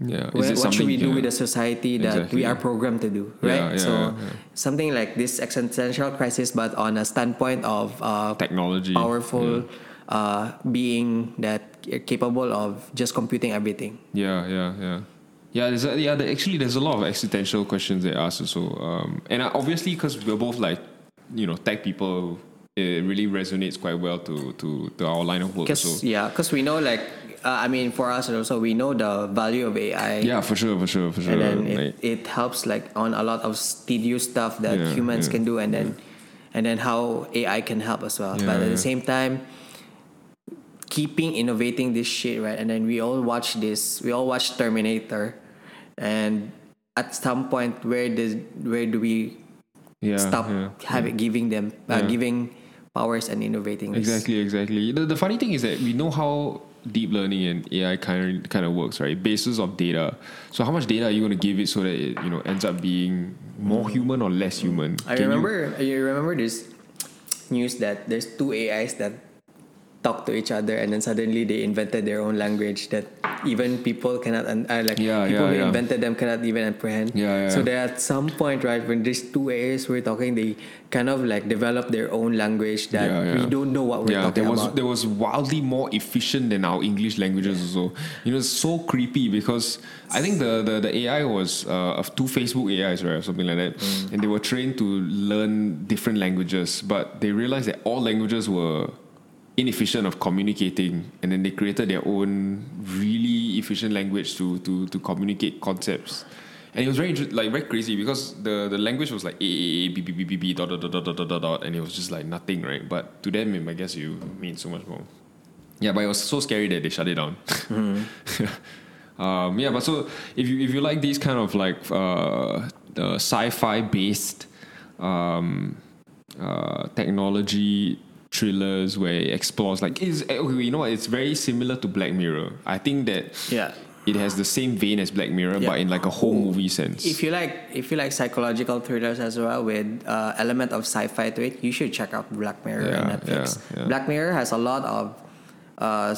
yeah. Is what, should we do yeah. with the society that Exactly. we are programmed to do right yeah, so yeah, yeah. something like this existential crisis but on a standpoint of uh, technology? powerful uh, being that capable of just computing everything Yeah, yeah, yeah. Yeah, there's a, yeah. There, actually, there's a lot of existential questions they ask also, um, and uh, obviously because we're both like, you know, tech people, it really resonates quite well to to, to our line of work. because So yeah because we know like uh, i mean for us also we know the value of ai yeah, for sure, for sure, for sure. and then Like, it, it helps like on a lot of tedious stuff that Yeah, humans yeah, can do and then and then how ai can help as well but Yeah, at the same time keeping innovating this shit right and then we all watch this we all watch terminator and at some point where does where do we yeah, stop yeah. having giving them uh, Yeah. giving powers and innovating this? Exactly, exactly. The, the funny thing is that we know how deep learning and AI kind of kind of works, right? Basis of data. So how much data are you going to give it so that it you know ends up being more human or less human? I Can remember. You, remember this news that there's two AIs that talk to each other, and then suddenly they invented their own language that even people cannot, un- uh, like Yeah, people yeah, who yeah. invented them cannot even apprehend. Yeah, yeah, So there at some point, right, when these two AIs were talking, they kind of like develop their own language that we don't know what we're yeah, talking there was about. there was wildly more efficient than our English languages also. You know, it's so creepy because I think the the, the AI was uh, of two Facebook AIs right or something like that, Mm. and they were trained to learn different languages, but they realized that all languages were inefficient of communicating and then they created their own really efficient language to to to communicate concepts. And it was very like very crazy because the the language was like a a a b b b b b dot dot dot dot dot dot dot and it was just like nothing right? But to them I guess you mean so much more. Yeah but it was so scary that they shut it down. Mm-hmm. um, yeah but so if you if you like these kind of like uh, the sci-fi based um, uh, technology thrillers where it explores like is okay you know what it's very similar to Black Mirror I think that Yeah. it has the same vein as Black Mirror, Yeah. but in like a whole movie sense. If you like, if you like psychological thrillers as well with uh, element of sci-fi to it, you should check out Black Mirror on Netflix. yeah, yeah. Black Mirror has a lot of. Uh,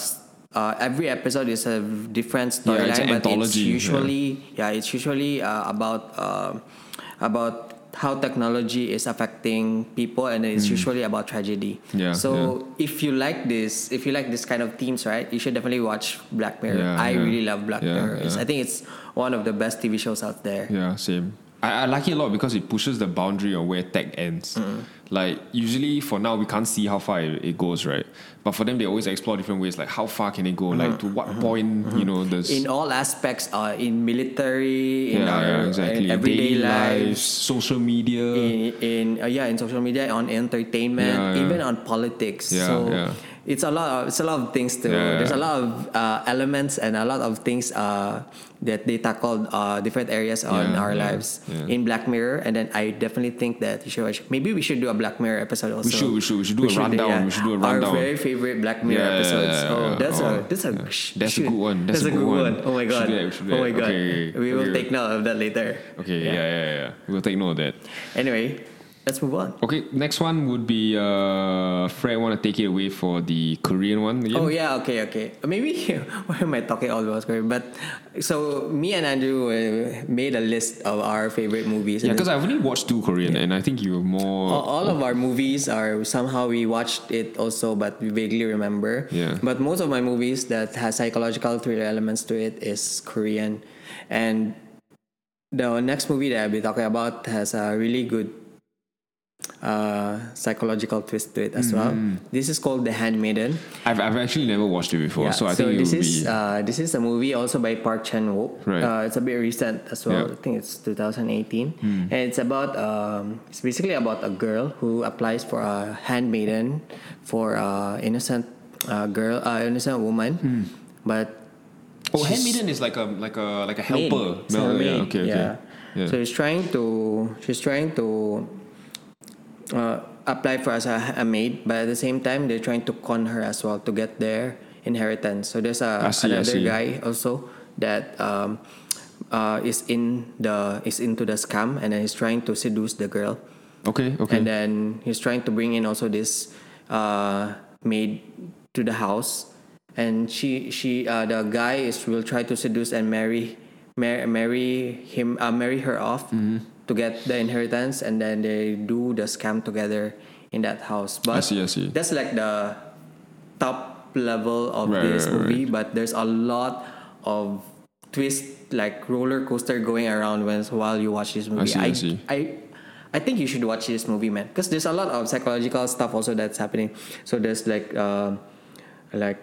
uh, every episode is a different Yeah, storyline, an but it's anthology, yeah. usually yeah, it's usually uh, about uh, about how technology is affecting people, and it's usually about tragedy. Mm. Yeah, So if you like this, if you like this kind of themes, right, you should definitely watch Black Mirror. Yeah, I yeah. really love Black Yeah, Mirror. Yeah. I think it's one of the best TV shows out there. yeah, same. I, I like it a lot because it pushes the boundary of where tech ends. Like usually for now we can't see how far it, it goes, right? But for them they always explore different ways. Like how far can it go? Like to what point, you know, there's In all aspects, uh, in military, in yeah, our yeah, exactly. in everyday Daily lives, social media. in, in uh, yeah, in social media, on entertainment, Yeah, yeah. even on politics. Yeah, so yeah. It's a lot. Of, it's a lot of things to. Yeah, There's a lot of uh, elements and a lot of things uh, that they tackled uh, different areas on Yeah, our yeah, lives yeah. in Black Mirror. And then I definitely think that you should watch. Maybe we should do a Black Mirror episode also. should, we should, we should do a rundown, we should do a rundown. Our very favorite Black Mirror Yeah, yeah, episodes. yeah, oh, that's Oh, a that's a yeah. sh- That's a good one. That's a a good one. one. Oh my god. that, we should oh my god. Okay, We will okay. take note of that later. Okay, yeah. yeah, yeah, We'll take note of that. Anyway, let's move on. Okay, next one would be uh Fred wanna take it away for the Korean one again? Oh yeah, okay, okay. Maybe why am I talking all about Korean? But so me and Andrew uh, made a list of our favorite movies. Yeah, because I've only watched two Korean and I think you were more all, all of our movies are somehow we watched it also, but we vaguely remember. Yeah. But most of my movies that has psychological thriller elements to it is Korean, and the next movie that I'll be talking about has a really good uh, psychological twist to it as well. This is called The Handmaiden. I've, I've actually never watched it before, Yeah, so I think it this would is be uh, this is a movie also by Park Chan Wook. Right. Uh, it's a bit recent as well. Yeah. I think it's 2018, and it's about um, it's basically about a girl who applies for a handmaiden for a innocent uh, girl, uh, innocent woman, Hmm. but Oh, handmaiden is like a like a like a helper. It's No, yeah, maid, okay, okay. yeah. Yeah. So she's trying to she's trying to uh, apply for as a, a maid, but at the same time they're trying to con her as well to get their inheritance. So there's a see, another guy also that um, uh, is in the is into the scam and then he's trying to seduce the girl. okay, okay. And then he's trying to bring in also this uh, maid to the house, and she she uh, the guy is will try to seduce and marry mar- marry him uh, marry her off Mm-hmm. To get the inheritance, and then they do the scam together in that house. But I see, I see. that's like the top level of Right, this right, right. movie, but there's a lot of twist like roller coaster going around when while you watch this movie. I see, I see. I I think you should watch this movie, man, because there's a lot of psychological stuff also that's happening. So there's like, um, like,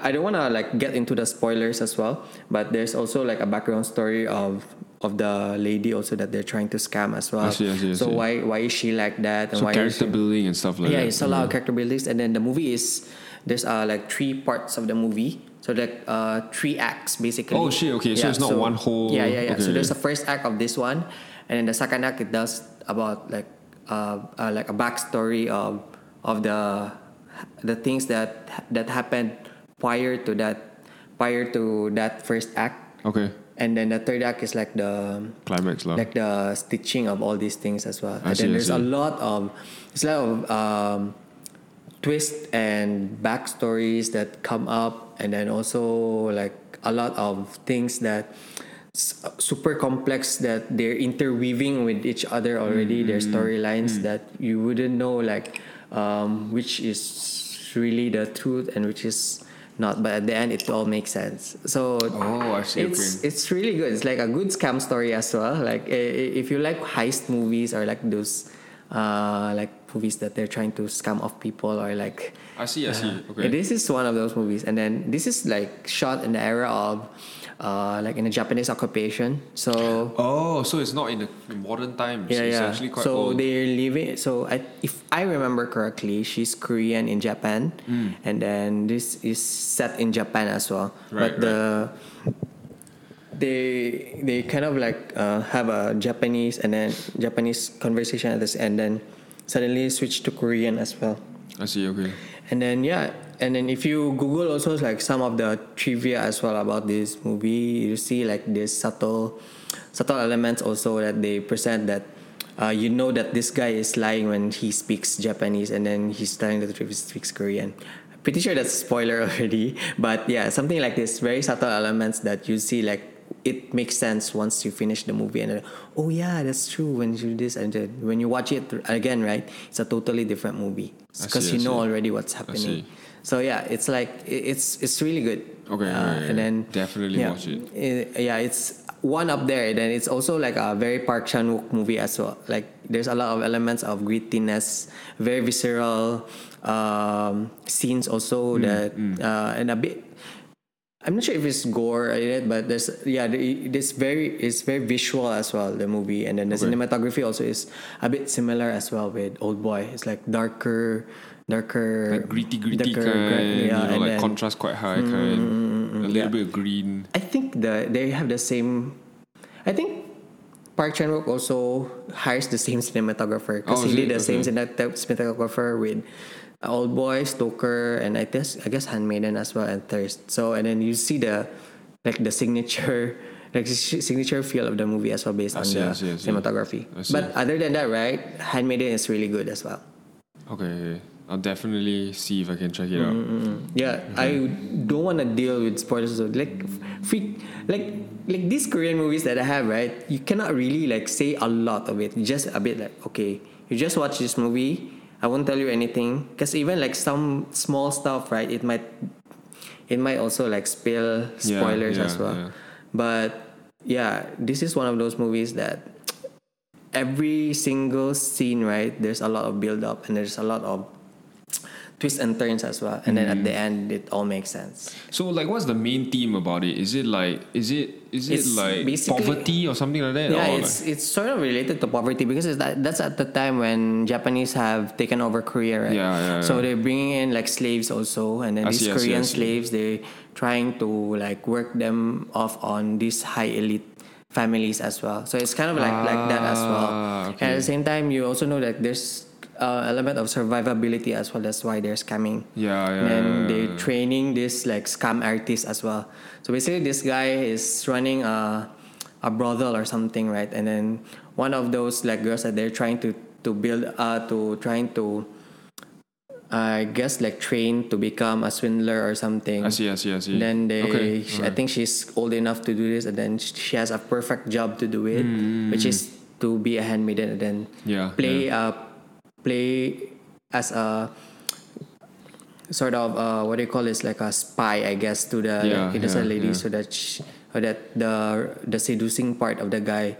I don't wanna like get into the spoilers as well, but there's also like a background story of of the lady also that they're trying to scam as well. I see, I see, I so see. why why is she like that? And so why character she, building and stuff like yeah, that. it's a lot of character buildings, and then the movie is there's uh like three parts of the movie. So like uh three acts basically. Oh, shit, okay, so it's not one whole- Yeah, yeah, yeah. okay, so there's the first act of this one, and then the second act it does about like uh, uh like a backstory of of the the things that that happened prior to that prior to that first act, Okay. And then the third act is like the Climax lah. like the stitching of all these things as well. I and see, then there's a lot of there's a lot of um, twists and backstories that come up, and then also like a lot of things that super complex that they're interweaving with each other already. Their Mm-hmm. storylines that you wouldn't know like um, which is really the truth and which is not. But at the end, it all makes sense. So Oh, I see, It's it's really good. It's like a good scam story as well. Like if you like heist movies or like those uh, like movies that they're trying to scam off people or like I see. I see. Okay. this is one of those movies, and then this is like shot in the era of, uh, like in a Japanese occupation. So Oh, so it's not in the modern times. yeah, it's yeah. actually quite so old. they're living. So I, if I remember correctly, she's Korean in Japan, Hmm. and then this is set in Japan as well. Right, but the they they kind of like uh, have a Japanese and then Japanese conversation at this, and then suddenly switch to Korean as well. I see. Okay. And then yeah, and then if you Google also like some of the trivia as well about this movie, you see like this subtle, subtle elements also that they present that. Uh, you know that this guy is lying when he speaks Japanese, and then he's telling the truth he speaks Korean. Pretty sure that's a spoiler already, but yeah, something like this, very subtle elements that you see like it makes sense once you finish the movie and then, oh yeah, that's true when you do this and then when you watch it again, right? It's a totally different movie because you know already what's happening. So yeah, it's like it's it's really good. Okay, Uh, right, and then Definitely yeah, watch it. Yeah, it's one up there. Then it's also like a very Park Chan Wook movie as well. Like there's a lot of elements of grittiness, very visceral um, scenes also Mm, that Uh, and a bit. I'm not sure if it's gore but there's yeah, it's very it's very visual as well the movie, and then the Okay. cinematography also is a bit similar as well with Old Boy. It's like darker, darker, Like gritty, gritty darker, kind. gra- you know, and like then- contrast quite high kind. Mm, mm, mm, a little yeah. bit of green. I think the they have the same. I think Park Chan Wook also hires the same cinematographer because Oh, he did it? the same Okay. cinemat- cinematographer with Old Boy, Stoker, and I guess I guess Handmaiden as well and Thirst. So and then you see the like the signature. Like signature feel of the movie as well based on see, the see, cinematography. But other than that, right, Handmaiden is really good as well. Okay, I'll definitely see if I can check it out. Mm, mm, mm. Yeah, I mm-hmm. don't want to deal with spoilers. So like, freak, like, like these Korean movies that I have, right? You cannot really like say a lot of it. Just a bit like, okay, you just watch this movie. I won't tell you anything because even like some small stuff, right? It might, it might also like spill Yeah, spoilers yeah, as well. yeah. But yeah, this is one of those movies that every single scene, right? There's a lot of build up and there's a lot of twists and turns as well. And then at the end, it all makes sense. So, like, what's the main theme about it? Is it like, is it, is it like poverty or something like that? Yeah, it's it's sort of related to poverty because it's that, that's at the time when Japanese have taken over Korea, right? Yeah, yeah, So they're bringing in like slaves also, and then I these see, I see, I Korean see. slaves they're trying to like work them off on these high elite families as well. So it's kind of like like that as well. Ah, And at the same time, you also know that there's uh, element of survivability as well. That's why they're scamming. Yeah, yeah, And then yeah, they're yeah. training this like scam artist as well. So basically, this guy is running a a brothel or something, right? And then one of those like girls that they're trying to to build uh to trying to I guess like train to become a swindler or something. I see, I see, I see. Then they, Okay, sh I think she's old enough to do this, and then she has a perfect job to do it, Mm, which is to be a handmaiden and then Yeah, play uh play as a sort of uh what do you call this like a spy I guess to the Yeah, innocent yeah, lady yeah. so that she, that the the seducing part of the guy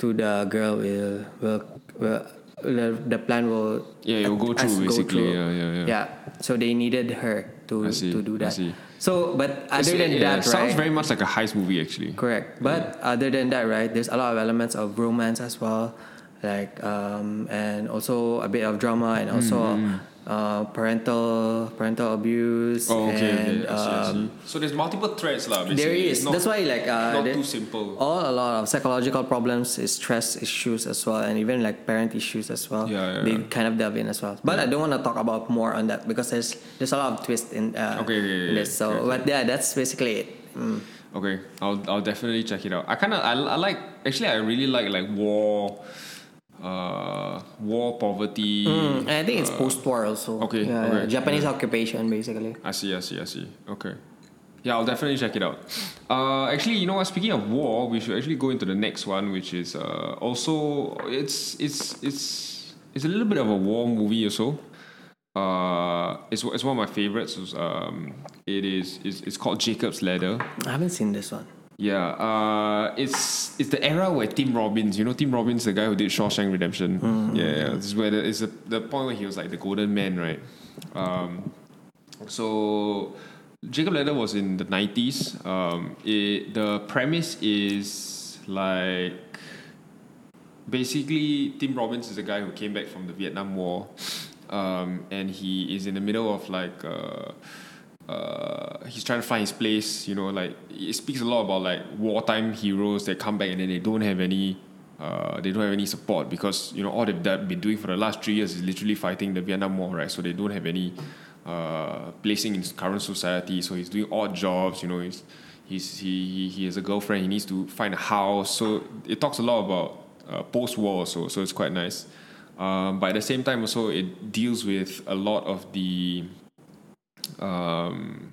to the girl will will, will the, the plan will Yeah, it will go through, basically. Yeah, yeah, yeah. so they needed her to see, to do that so but other It's- than yeah, that sounds right very much like a heist movie, actually. Correct. But other than that, right, there's a lot of elements of romance as well, like um, and also a bit of drama and also uh, parental parental abuse. Mm-hmm. Oh, okay, and, okay. I see, I see. um, So there's multiple threads, lah. basically. there It's not- That's why like uh, not too simple. All a lot of psychological problems, is stress issues as well, and even like parent issues as well. Yeah, yeah, they yeah. kind of delve in as well. But I don't want to talk about more on that because there's there's a lot of twist in uh, Okay, okay, in yeah, this. So, okay, okay. but yeah, that's basically it. Mm. Okay, I'll I'll definitely check it out. I kind of I, I like actually I really like like war, uh, war poverty. Mm, and I think it's post-war also. okay, Yeah, okay, yeah. Japanese occupation basically. I see, I see, I see. Okay. Yeah, I'll definitely check it out. Uh, actually, you know what? Speaking of war, we should actually go into the next one, which is uh, also it's it's it's it's a little bit of a war movie also. Uh, it's it's one of my favorites. Um, it is it's, it's called Jacob's Ladder. I haven't seen this one. Yeah, uh, it's it's the era where Tim Robbins, you know, Tim Robbins, the guy who did Shawshank Redemption. Yeah, yeah, this is where the, it's the, the point where he was like the golden man, right? Um, so Jacob Ladder was in the nineties. Um, it, the premise is like basically Tim Robbins is a guy who came back from the Vietnam War, um, and he is in the middle of like. Uh, uh, he's trying to find his place. You know, like it speaks a lot about like wartime heroes that come back and then they don't have any, uh, they don't have any support because you know all they've been doing for the last three years is literally fighting the Vietnam War, right? So they don't have any uh, placing in current society. So he's doing odd jobs. You know, he's, he's he he has a girlfriend. He needs to find a house. So it talks a lot about uh, post-war. So so it's quite nice. Um, but at the same time, also it deals with a lot of the um,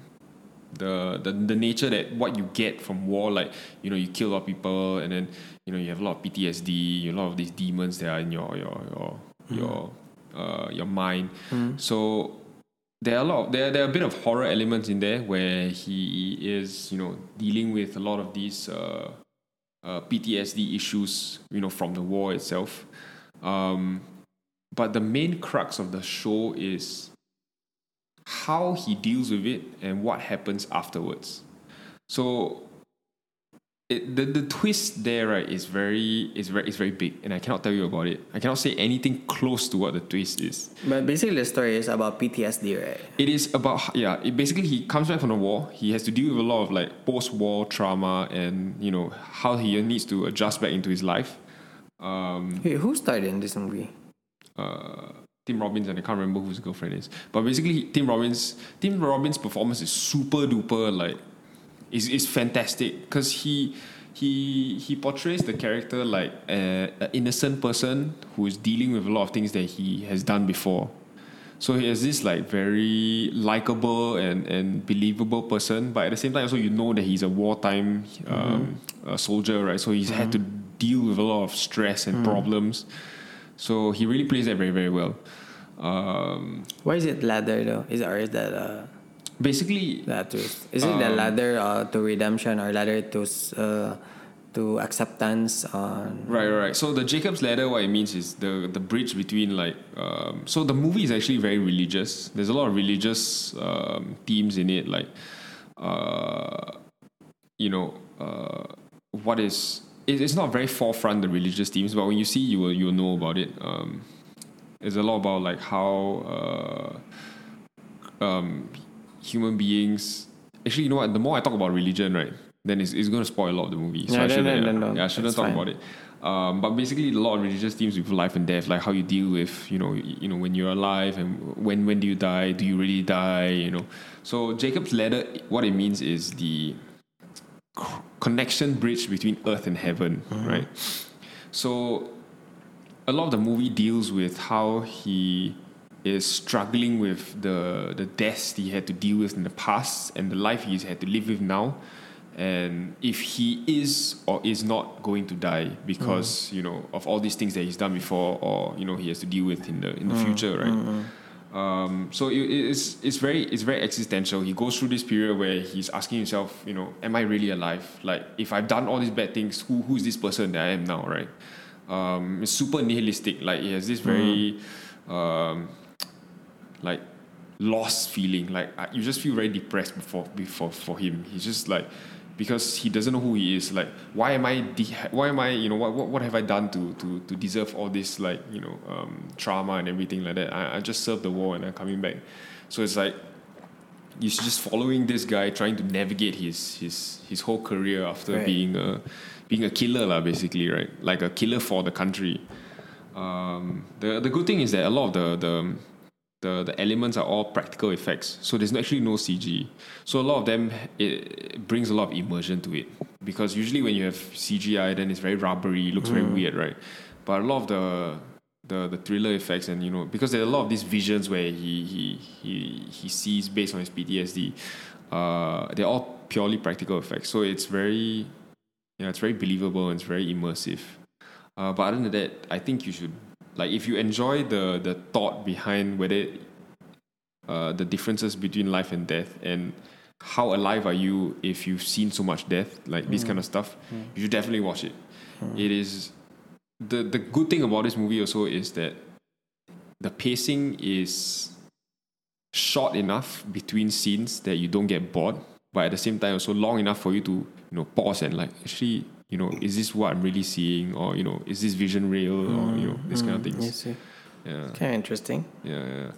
the, the the nature that what you get from war, like you know, you kill a lot of people, and then you know you have a lot of PTSD, a lot of these demons that are in your your your mm. your uh, your mind. Mm. So there are a lot of, there there are a bit of horror elements in there where he is you know dealing with a lot of these uh, uh, PTSD issues you know from the war itself. Um, but the main crux of the show is how he deals with it and what happens afterwards. So it, the the twist there right is very is very is very big and I cannot tell you about it. I cannot say anything close to what the twist is. But basically the story is about PTSD, right? It is about yeah. It basically he comes back from the war. He has to deal with a lot of like post war trauma and you know how he needs to adjust back into his life. Um, hey, who starred in this movie? Uh, Tim Robbins and I can't remember who his girlfriend is. But basically, Tim Robbins, Tim Robbins' performance is super duper like, is is fantastic because he he he portrays the character like an innocent person who is dealing with a lot of things that he has done before. So he has this like very likable and, and believable person, but at the same time also you know that he's a wartime um, mm-hmm. soldier, right? So he's mm-hmm. had to deal with a lot of stress and mm-hmm. problems. So he really plays that very very well. Um, Why is it ladder though? Is or is that uh, basically twist? Is it um, the ladder uh, to redemption or ladder to uh, to acceptance on right right so the jacob's ladder what it means is the the bridge between like um, so the movie is actually very religious there's a lot of religious um, themes in it like uh, you know uh, what is it's not very forefront the religious themes, but when you see, you will you'll know about it. Um, it's a lot about like how uh, um, human beings. Actually, you know what? The more I talk about religion, right, then it's, it's going to spoil a lot of the movie. So yeah, I shouldn't, no, no, no, yeah, I shouldn't talk fine. about it. Um, but basically, a lot of religious themes with life and death, like how you deal with, you know, you know, when you're alive and when when do you die? Do you really die? You know. So Jacob's ladder, what it means is the connection bridge between earth and heaven, mm-hmm. right? So a lot of the movie deals with how he is struggling with the the deaths he had to deal with in the past and the life he's had to live with now and if he is or is not going to die because mm. you know of all these things that he's done before or you know he has to deal with in the in the mm. future right mm-hmm. Um, so it, it's it's very it's very existential. He goes through this period where he's asking himself, you know, am I really alive? Like, if I've done all these bad things, who who is this person that I am now, right? Um, it's super nihilistic. Like, he has this very, mm. um, like, lost feeling. Like, you just feel very depressed before before for him. He's just like because he doesn't know who he is. Like, why am I? De- why am I? You know, what, what what have I done to to to deserve all this like you know um, trauma and everything like that? I, I just served the war and I'm coming back. So it's like he's just following this guy, trying to navigate his his his whole career after right. being a being a killer, lah, basically, right? Like a killer for the country. Um, the the good thing is that a lot of the the the, the elements are all practical effects. So there's actually no CG. So a lot of them it, it, brings a lot of immersion to it because usually when you have CGI, then it's very rubbery, looks mm. very weird, right? But a lot of the the the thriller effects and you know because there are a lot of these visions where he he he he sees based on his PTSD, uh, they're all purely practical effects. So it's very yeah, it's very believable and it's very immersive. Uh, but other than that, I think you should like if you enjoy the the thought behind whether uh, the differences between life and death and how alive are you if you've seen so much death, like this kind of stuff, you should definitely watch it. It is the the good thing about this movie also is that the pacing is short enough between scenes that you don't get bored, but at the same time also long enough for you to you know pause and like actually you know is this what I'm really seeing or you know is this vision real or you know this kind of things. Yeah. Kind of interesting. Yeah, yeah.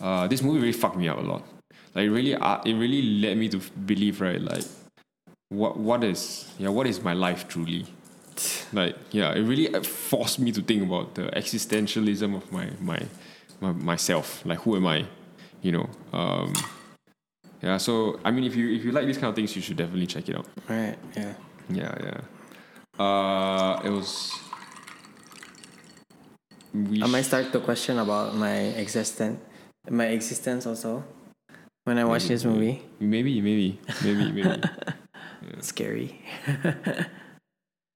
Uh, this movie really fucked me up a lot. Like it really, uh, it really led me to believe, right? Like, what, what is, yeah, what is my life truly? Like, yeah, it really uh, forced me to think about the existentialism of my, my, my myself. Like, who am I? You know. Um, yeah. So, I mean, if you if you like these kind of things, you should definitely check it out. Right. Yeah. Yeah, yeah. Uh, it was. I might start to question about my existence, my existence also. When I watch this movie, maybe, maybe, maybe, maybe. it's scary.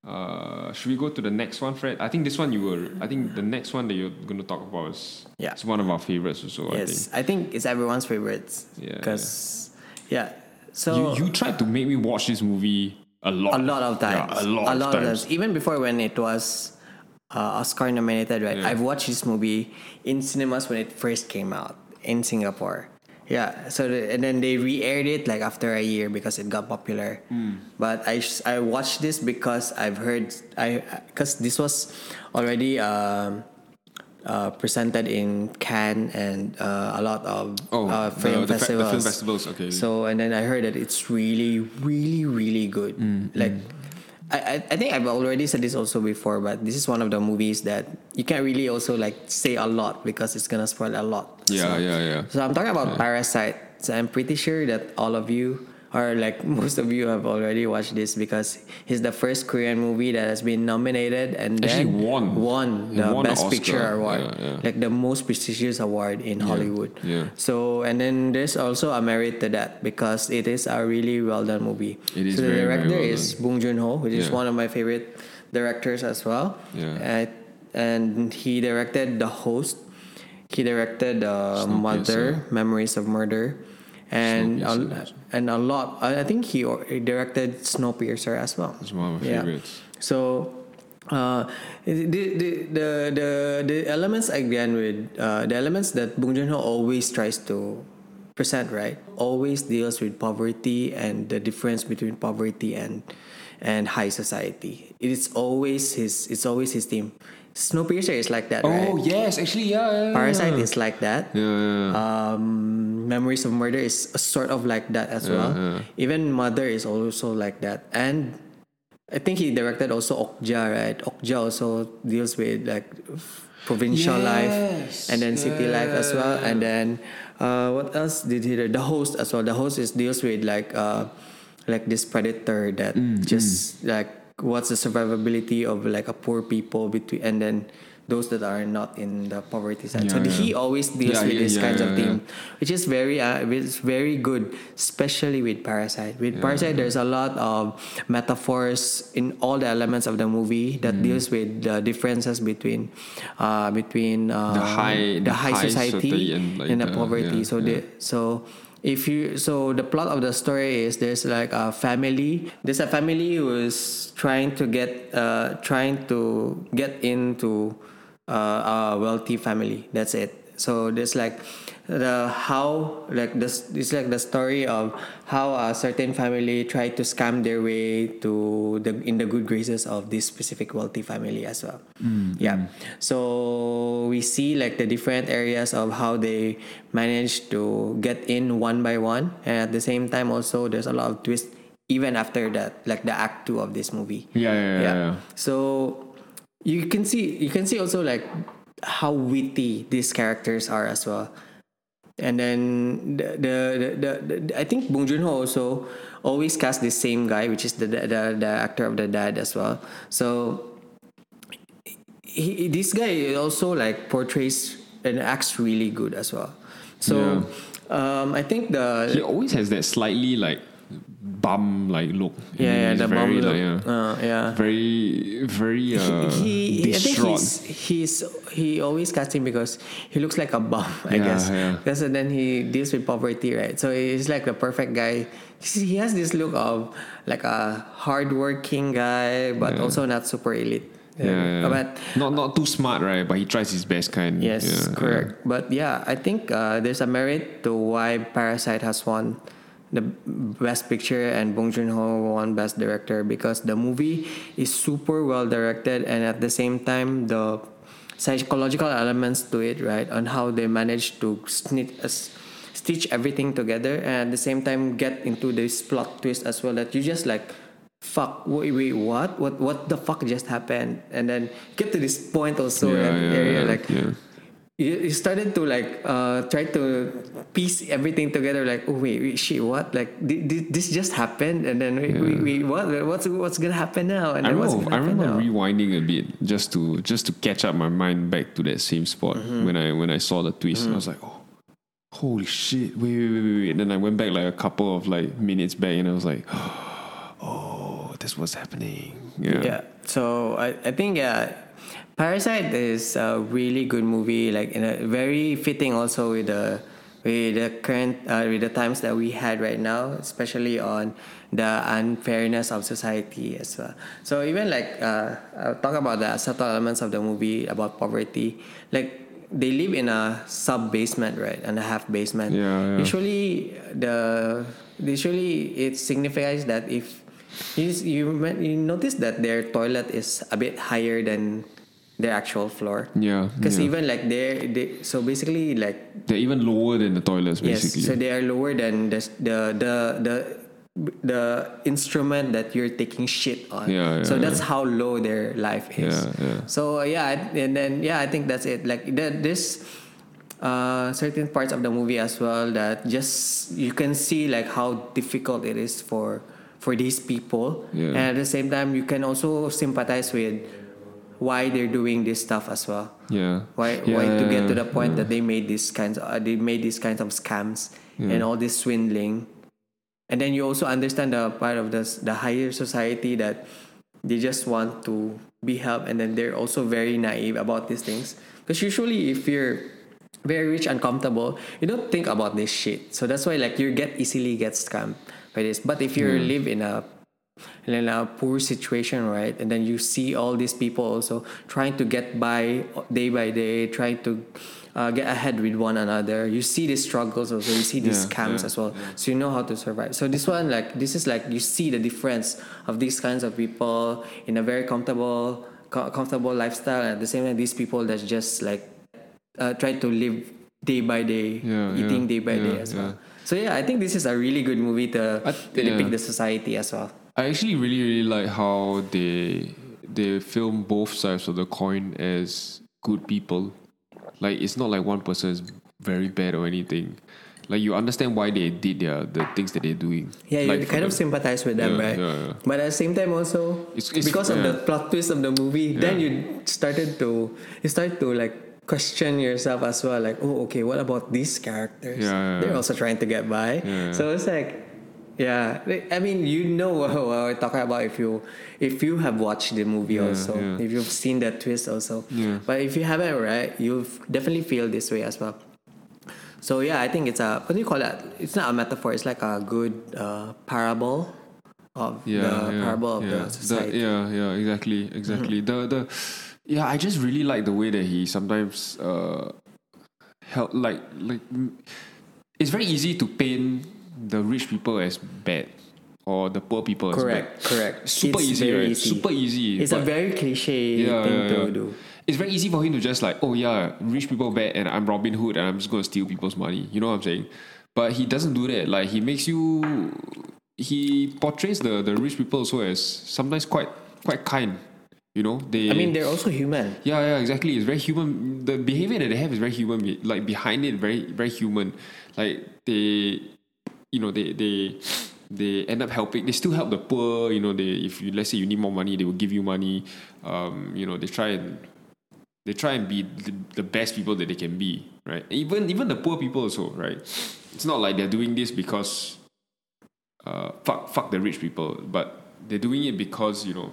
Uh, should we go to the next one, Fred? I think this one you were. I think the next one that you're going to talk about is Yeah. it's one of our favorites also. yes, I think it's everyone's favorites. Yeah, Because, yeah. I So you you tried to make me watch this movie a lot. a lot of times. Yeah, a lot, of times. Even before when it was uh, Oscar nominated, right? Yeah. I've watched this movie in cinemas when it first came out in Singapore. Yeah. So the, and then they re-aired it like after a year because it got popular. Hmm. But I watched this because I've heard I because this was already. Um, uh, presented in Cannes and uh, a lot of Oh, uh, film the, fe- festivals. the film festivals. Okay. So and then I heard that it's really, really, really good. Mm, Like, I, I I think I've already said this also before, but this is one of the movies that you can't really also like say a lot because it's gonna spoil a lot. yeah, so, yeah, yeah. So I'm talking about Parasite. So I'm pretty sure that all of you or like most of you have already watched this because it's the first Korean movie that has been nominated and Actually then won. won the won Best Picture award, Yeah, yeah. like the most prestigious award in Hollywood. yeah. So and then there's also a merit to that because it is a really well done movie. It is so the very, very director well is Bong Joon Ho, which is one of my favorite directors as well. Yeah. Uh, and he directed The Host. He directed uh. Mother, Memories of Murder, and a, and a lot. I think he directed Snowpiercer as well. It's one of my Yeah. favorites. So uh, the, the the the the elements again with uh, the elements that Bong Joon Ho always tries to present right always deals with poverty and the difference between poverty and and high society. It is always his. It's always his theme. Snowpiercer is like that, right? Oh yes, actually yeah. yeah, yeah. Parasite is like that. Yeah, yeah, yeah. Um, Memories of Murder is a sort of like that as well. yeah. Even Mother is also like that. And I think he directed also Okja, right? Okja also deals with like provincial life and then city life as well. And then uh, what else did he do? The host as well. The host is deals with like uh, like this predator that Mm, just like what's the survivability of like a poor people between and then those that are not in the poverty side. so Yeah, he always deals Yeah, with yeah, these yeah, kinds of yeah, theme, which is very uh, it's very good, especially with Parasite. With Parasite, there's a lot of metaphors in all the elements of the movie that Mm. deals with the differences between uh, between uh, The high- the high high society and, like, the the- poverty. yeah, so the so if you so the plot of the story is there's like a family. There's a family who is trying to get uh trying to get into uh, a wealthy family. That's it. So there's like the how like this it's like the story of how a certain family try to scam their way to the in the good graces of this specific wealthy family as well. Mm-hmm. Yeah. So we see like the different areas of how they manage to get in one by one. And at the same time also there's a lot of twist even after that like the act two of this movie. Yeah, yeah, yeah, yeah. so you can see you can see also like how witty these characters are as well. And then the the, the, the, I think Bong Joon Ho also always cast the same guy, which is the the, the, actor of the dad as well. So he, this guy also like portrays and acts really good as well. So um, I think the He always has that slightly like bum like look. Yeah, yeah, the very, bum look. like, yeah, Uh, yeah. very very uh, he, I think he's, he's he always cast him because he looks like a bum, I Yeah, guess. yeah. Because then he deals with poverty, right? So he's like the perfect guy. He has this look of like a hardworking guy, but also not super elite. yeah, yeah. But not not too smart, right? But he tries his best, kind. Yes, Yeah, correct. But yeah, I think uh, there's a merit to why Parasite has won the best picture and Bong Joon Ho won best director because the movie is super well directed and at the same time the psychological elements to it, right, on how they manage to snit, uh, stitch everything together and at the same time get into this plot twist as well that you just like fuck wait, wait what what what the fuck just happened and then get to this point also Yeah, yeah, area yeah, like yeah. You, you started to like uh, try to piece everything together like oh wait, wait shit what like did, did this just happened and then wait, wait, wait what what's what's gonna happen now and I remember, I remember now rewinding a bit just to just to catch up my mind back to that same spot Mm-hmm. when I when I saw the twist. I was like, oh, holy shit! Wait, wait, wait, wait. And then I went back like a couple of like minutes back, and I was like, oh, this what's happening. Yeah, yeah so I, I think yeah parasite is a really good movie like in a very fitting also with the with the current uh, with the times that we had right now especially on the unfairness of society as well. So even like uh, I'll talk about the subtle elements of the movie about poverty. Like they live in a sub basement right? And a half basement. Yeah, yeah. usually the usually it signifies that if you you, you notice that their toilet is a bit higher than their actual floor yeah. because yeah. even like they're they so basically like they're even lower than the toilets, basically. yes so they are lower than the the the the the instrument that you're taking shit on Yeah, yeah, so that's yeah. how low their life is Yeah, yeah. so yeah and then yeah i think that's it like the, this uh, certain parts of the movie as well that just you can see like how difficult it is for for these people Yeah. and at the same time you can also sympathize with why they're doing this stuff as well. Yeah. why yeah, why to get to the point that they made these kinds of, uh, they made these kinds of scams and all this swindling. And then you also understand the part of this the higher society that they just want to be helped and then they're also very naive about these things. Because usually if you're very rich and comfortable you don't think about this shit. So that's why like you get easily get scammed by this. But if you live in a in a poor situation, right? And then you see all these people also trying to get by day by day, trying to uh, get ahead with one another. You see these struggles also. You see these Yeah, scams yeah, as well. So you know how to survive. So this one, like this is like you see the difference of these kinds of people in a very comfortable, co- comfortable lifestyle, and at the same time, these people that just like uh, try to live day by day, Yeah, eating yeah, day by day yeah, as well. So yeah, I think this is a really good movie to, I- to depict the society as well. I actually really really like how they they film both sides of the coin as good people. Like it's not like one person is very bad or anything. Like you understand why they did their the things that they're doing. Yeah, you like for kind of the- sympathize with them, Yeah, right? yeah, yeah. But at the same time, also It's- it's- because of the plot twist of the movie, then you started to you start to like question yourself as well. Like, oh, okay, what about these characters? They're also trying to get by. Yeah. So it's like, yeah. I mean, you know what we're talking about if you if you have watched the movie also, yeah. if you've seen that twist also. Yeah. But if you haven't, right, you'll definitely feel this way as well. So yeah, I think it's a what do you call that? It's not a metaphor. It's like a good uh, parable of yeah, the yeah, parable of yeah. the society. yeah, yeah, exactly, exactly. The the yeah, I just really like the way that he sometimes uh help like like it's very easy to paint the rich people as bad or the poor people as Correct, bad. correct. Super It's easy, very right? easy. Super easy. It's a very cliche yeah, thing yeah, to do. It's very easy for him to just like, oh yeah, rich people bad, and I'm Robin Hood, and I'm just gonna steal people's money. You know what I'm saying? But he doesn't do that. Like he makes you, he portrays the the rich people also as sometimes quite quite kind. You know, they. I mean, they're also human. yeah, yeah, exactly. It's very human. The behavior that they have is very human. Like behind it, very very human. Like they, you know, they they they end up helping. They still help the poor. You know, they if you let's say you need more money, they will give you money. Um, you know, they try and they try and be the, the best people that they can be, right? Even even the poor people also, right? It's not like they're doing this because uh, fuck fuck the rich people, but they're doing it because you know.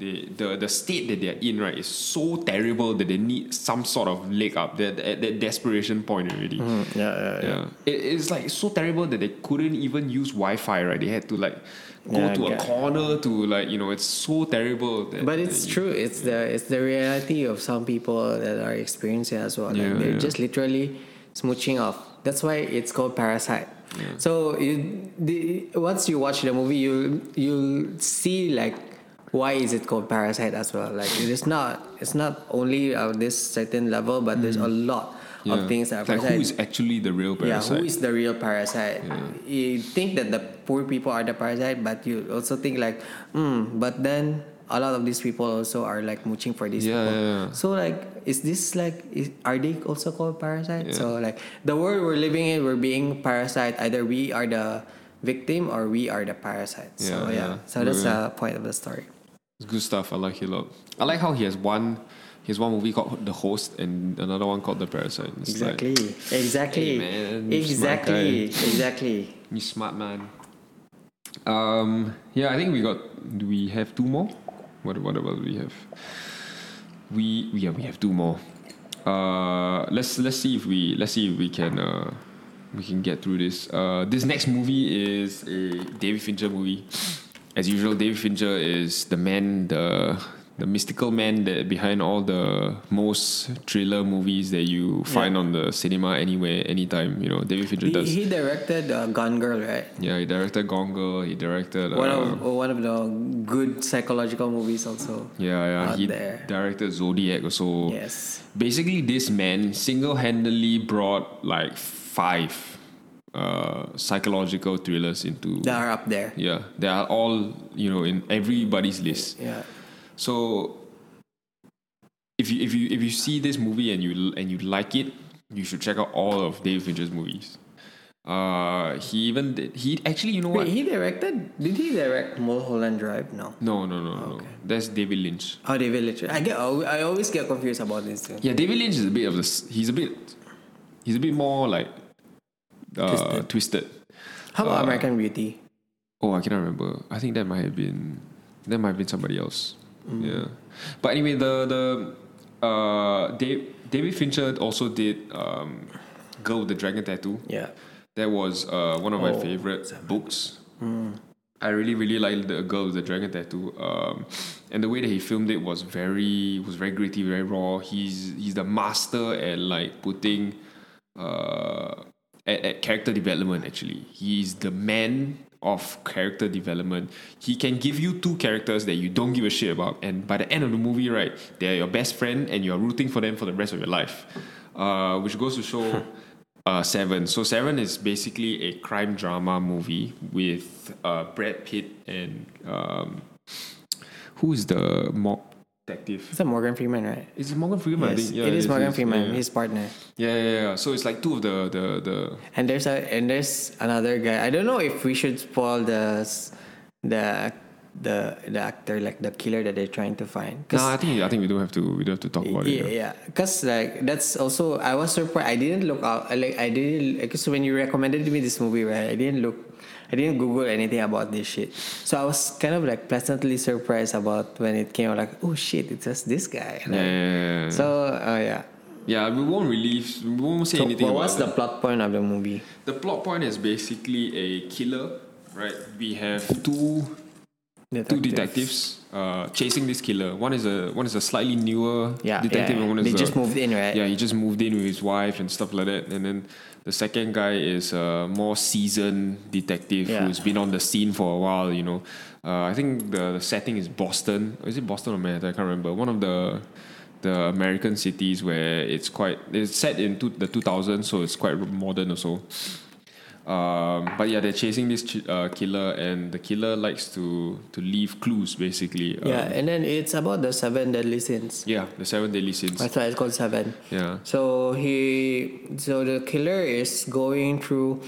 They, the the state that they're in right is so terrible that they need some sort of leg up. They're at that desperation point already. Mm, yeah, yeah, Yeah, it, it's like so terrible that they couldn't even use Wi-Fi. Right, they had to like go Yeah, to a corner to like you know. It's so terrible. That, But it's that- true. It's the it's the reality of some people that are experiencing as well. Like Yeah, they're yeah. just literally smooching off. That's why it's called Parasite. So you, the, once you watch the movie, you you see like why is it called Parasite as well. Like it is not it's not only this certain level, but there's a lot Yeah. of things that are like parasite. who is actually the real parasite Yeah, who is the real parasite? You think that the poor people are the parasite, but you also think like, hmm, but then a lot of these people also are like mooching for these Yeah, people. yeah, yeah. So like, is this like, is, are they also called parasite? Yeah. So like, the world we're living in, we're being parasite. Either we are the victim or we are the parasite. So Yeah, yeah, yeah. so that's Yeah. the point of the story. It's good stuff. I like it a lot. I like how he has one. He has one movie called The Host and another one called The Parasite. It's like, Exactly. exactly. Hey, man, exactly. Exactly. you smart man. Um. Yeah, I think we got. Do we have two more? What what about we have? We yeah we have two more. Uh, let's let's see if we let's see if we can uh we can get through this. Uh, this next movie is a David Fincher movie. As usual, David Fincher is the man, the the mystical man that behind all the most thriller movies that you find on the cinema anywhere, anytime. You know, David Fincher He, does. he directed uh, Gone Girl, right? Yeah, he directed Gone Girl. He directed. Uh, one of one of the good psychological movies also. yeah, yeah. out He there. directed Zodiac also. Yes. Basically, this man single-handedly brought like five uh, psychological thrillers into. They are up there. Yeah, they are all you know in everybody's list. Yeah. So if you if you if you see this movie and you and you like it, you should check out all of David Fincher's movies. Uh, he even did. He actually, you know what? He directed? Did he direct Mulholland Drive? No. No, no, no, no, no. That's David Lynch. Oh, David Lynch. I get. I always get confused about this too. Yeah, David Lynch is a bit of this. He's a bit. He's a bit more like uh, twisted. How about Uh, American Beauty? Oh, I cannot remember. I think that might have been that might have been somebody else. Yeah, but anyway, the the uh, Dave, David Fincher also did um, Girl with the Dragon Tattoo. Yeah. That was uh, one of my Oh, favorite books. I really, really liked the girl with the dragon tattoo, um, and the way that he filmed it was very, was very gritty, very raw. He's he's the master at like putting, uh, at, at character development. Actually, He is the man of character development. He can give you two characters that you don't give a shit about, and by the end of the movie, right, they're your best friend, and you're rooting for them for the rest of your life. Uh, which goes to show uh, Seven. So Seven is basically a crime drama movie with uh, Brad Pitt and um, who is the mock detective? It's a Morgan Freeman, right? Is it Morgan Freeman? Yes, think, yeah, it is Morgan is. Freeman, Yeah, his partner. yeah, yeah, yeah. So it's like two of the the the. And there's a and there's another guy. I don't know if we should spoil the the the the actor like the killer that they're trying to find. 'Cause- No, I think I think we don't have to we don't have to talk about yeah, it. yeah. yeah. Cause like that's also I was surprised. I didn't look out. Like I didn't. Because when you recommended me this movie, right? I didn't look. I didn't Google anything about this shit. So I was kind of like pleasantly surprised about when it came out. Like, oh shit, it's just this guy. Yeah, yeah, yeah, yeah. So uh, yeah. yeah, we won't release. We won't say So anything what was the it. plot point of the movie? The plot point is basically a killer, right? We have two two detectives uh, chasing this killer. One is a one is a slightly newer Yeah, detective, yeah, and one is they a- just moved in, right? Yeah, he just moved in with his wife and stuff like that. And then the second guy is a more seasoned detective Yeah. who's been on the scene for a while. You know, uh, I think the, the setting is Boston. Is it Boston or Manhattan? I can't remember. One of the the American cities where it's quite it's set in two, the 2000s, so it's quite modern also. Um, but yeah, they're chasing this ch- uh, killer, and the killer likes to to leave clues, basically. Um, Yeah, and then it's about the seven deadly sins. yeah, the seven deadly sins. That's why it's called seven. Yeah, So he, so the killer is going through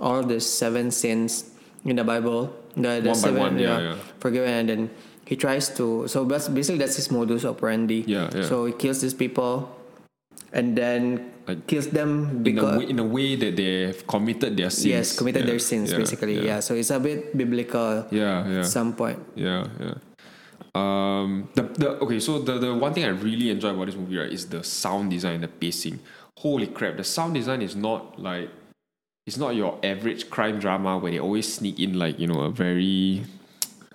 all the seven sins in the Bible. The, the One by seven, one, yeah, yeah. forgiven, and then he tries to. So that's basically that's his modus operandi. Yeah, yeah. So he kills these people, and then Like, kills them in a, because way, in a way that they have committed their sins. yes, committed Yeah, their sins yeah, basically. Yeah. so it's a bit biblical Yeah, yeah. at some point. Yeah, yeah. Um, the, the okay, so the, the one thing I really enjoy about this movie, right, is the sound design, the pacing. Holy crap, the sound design is not like it's not your average crime drama where they always sneak in like, you know, a very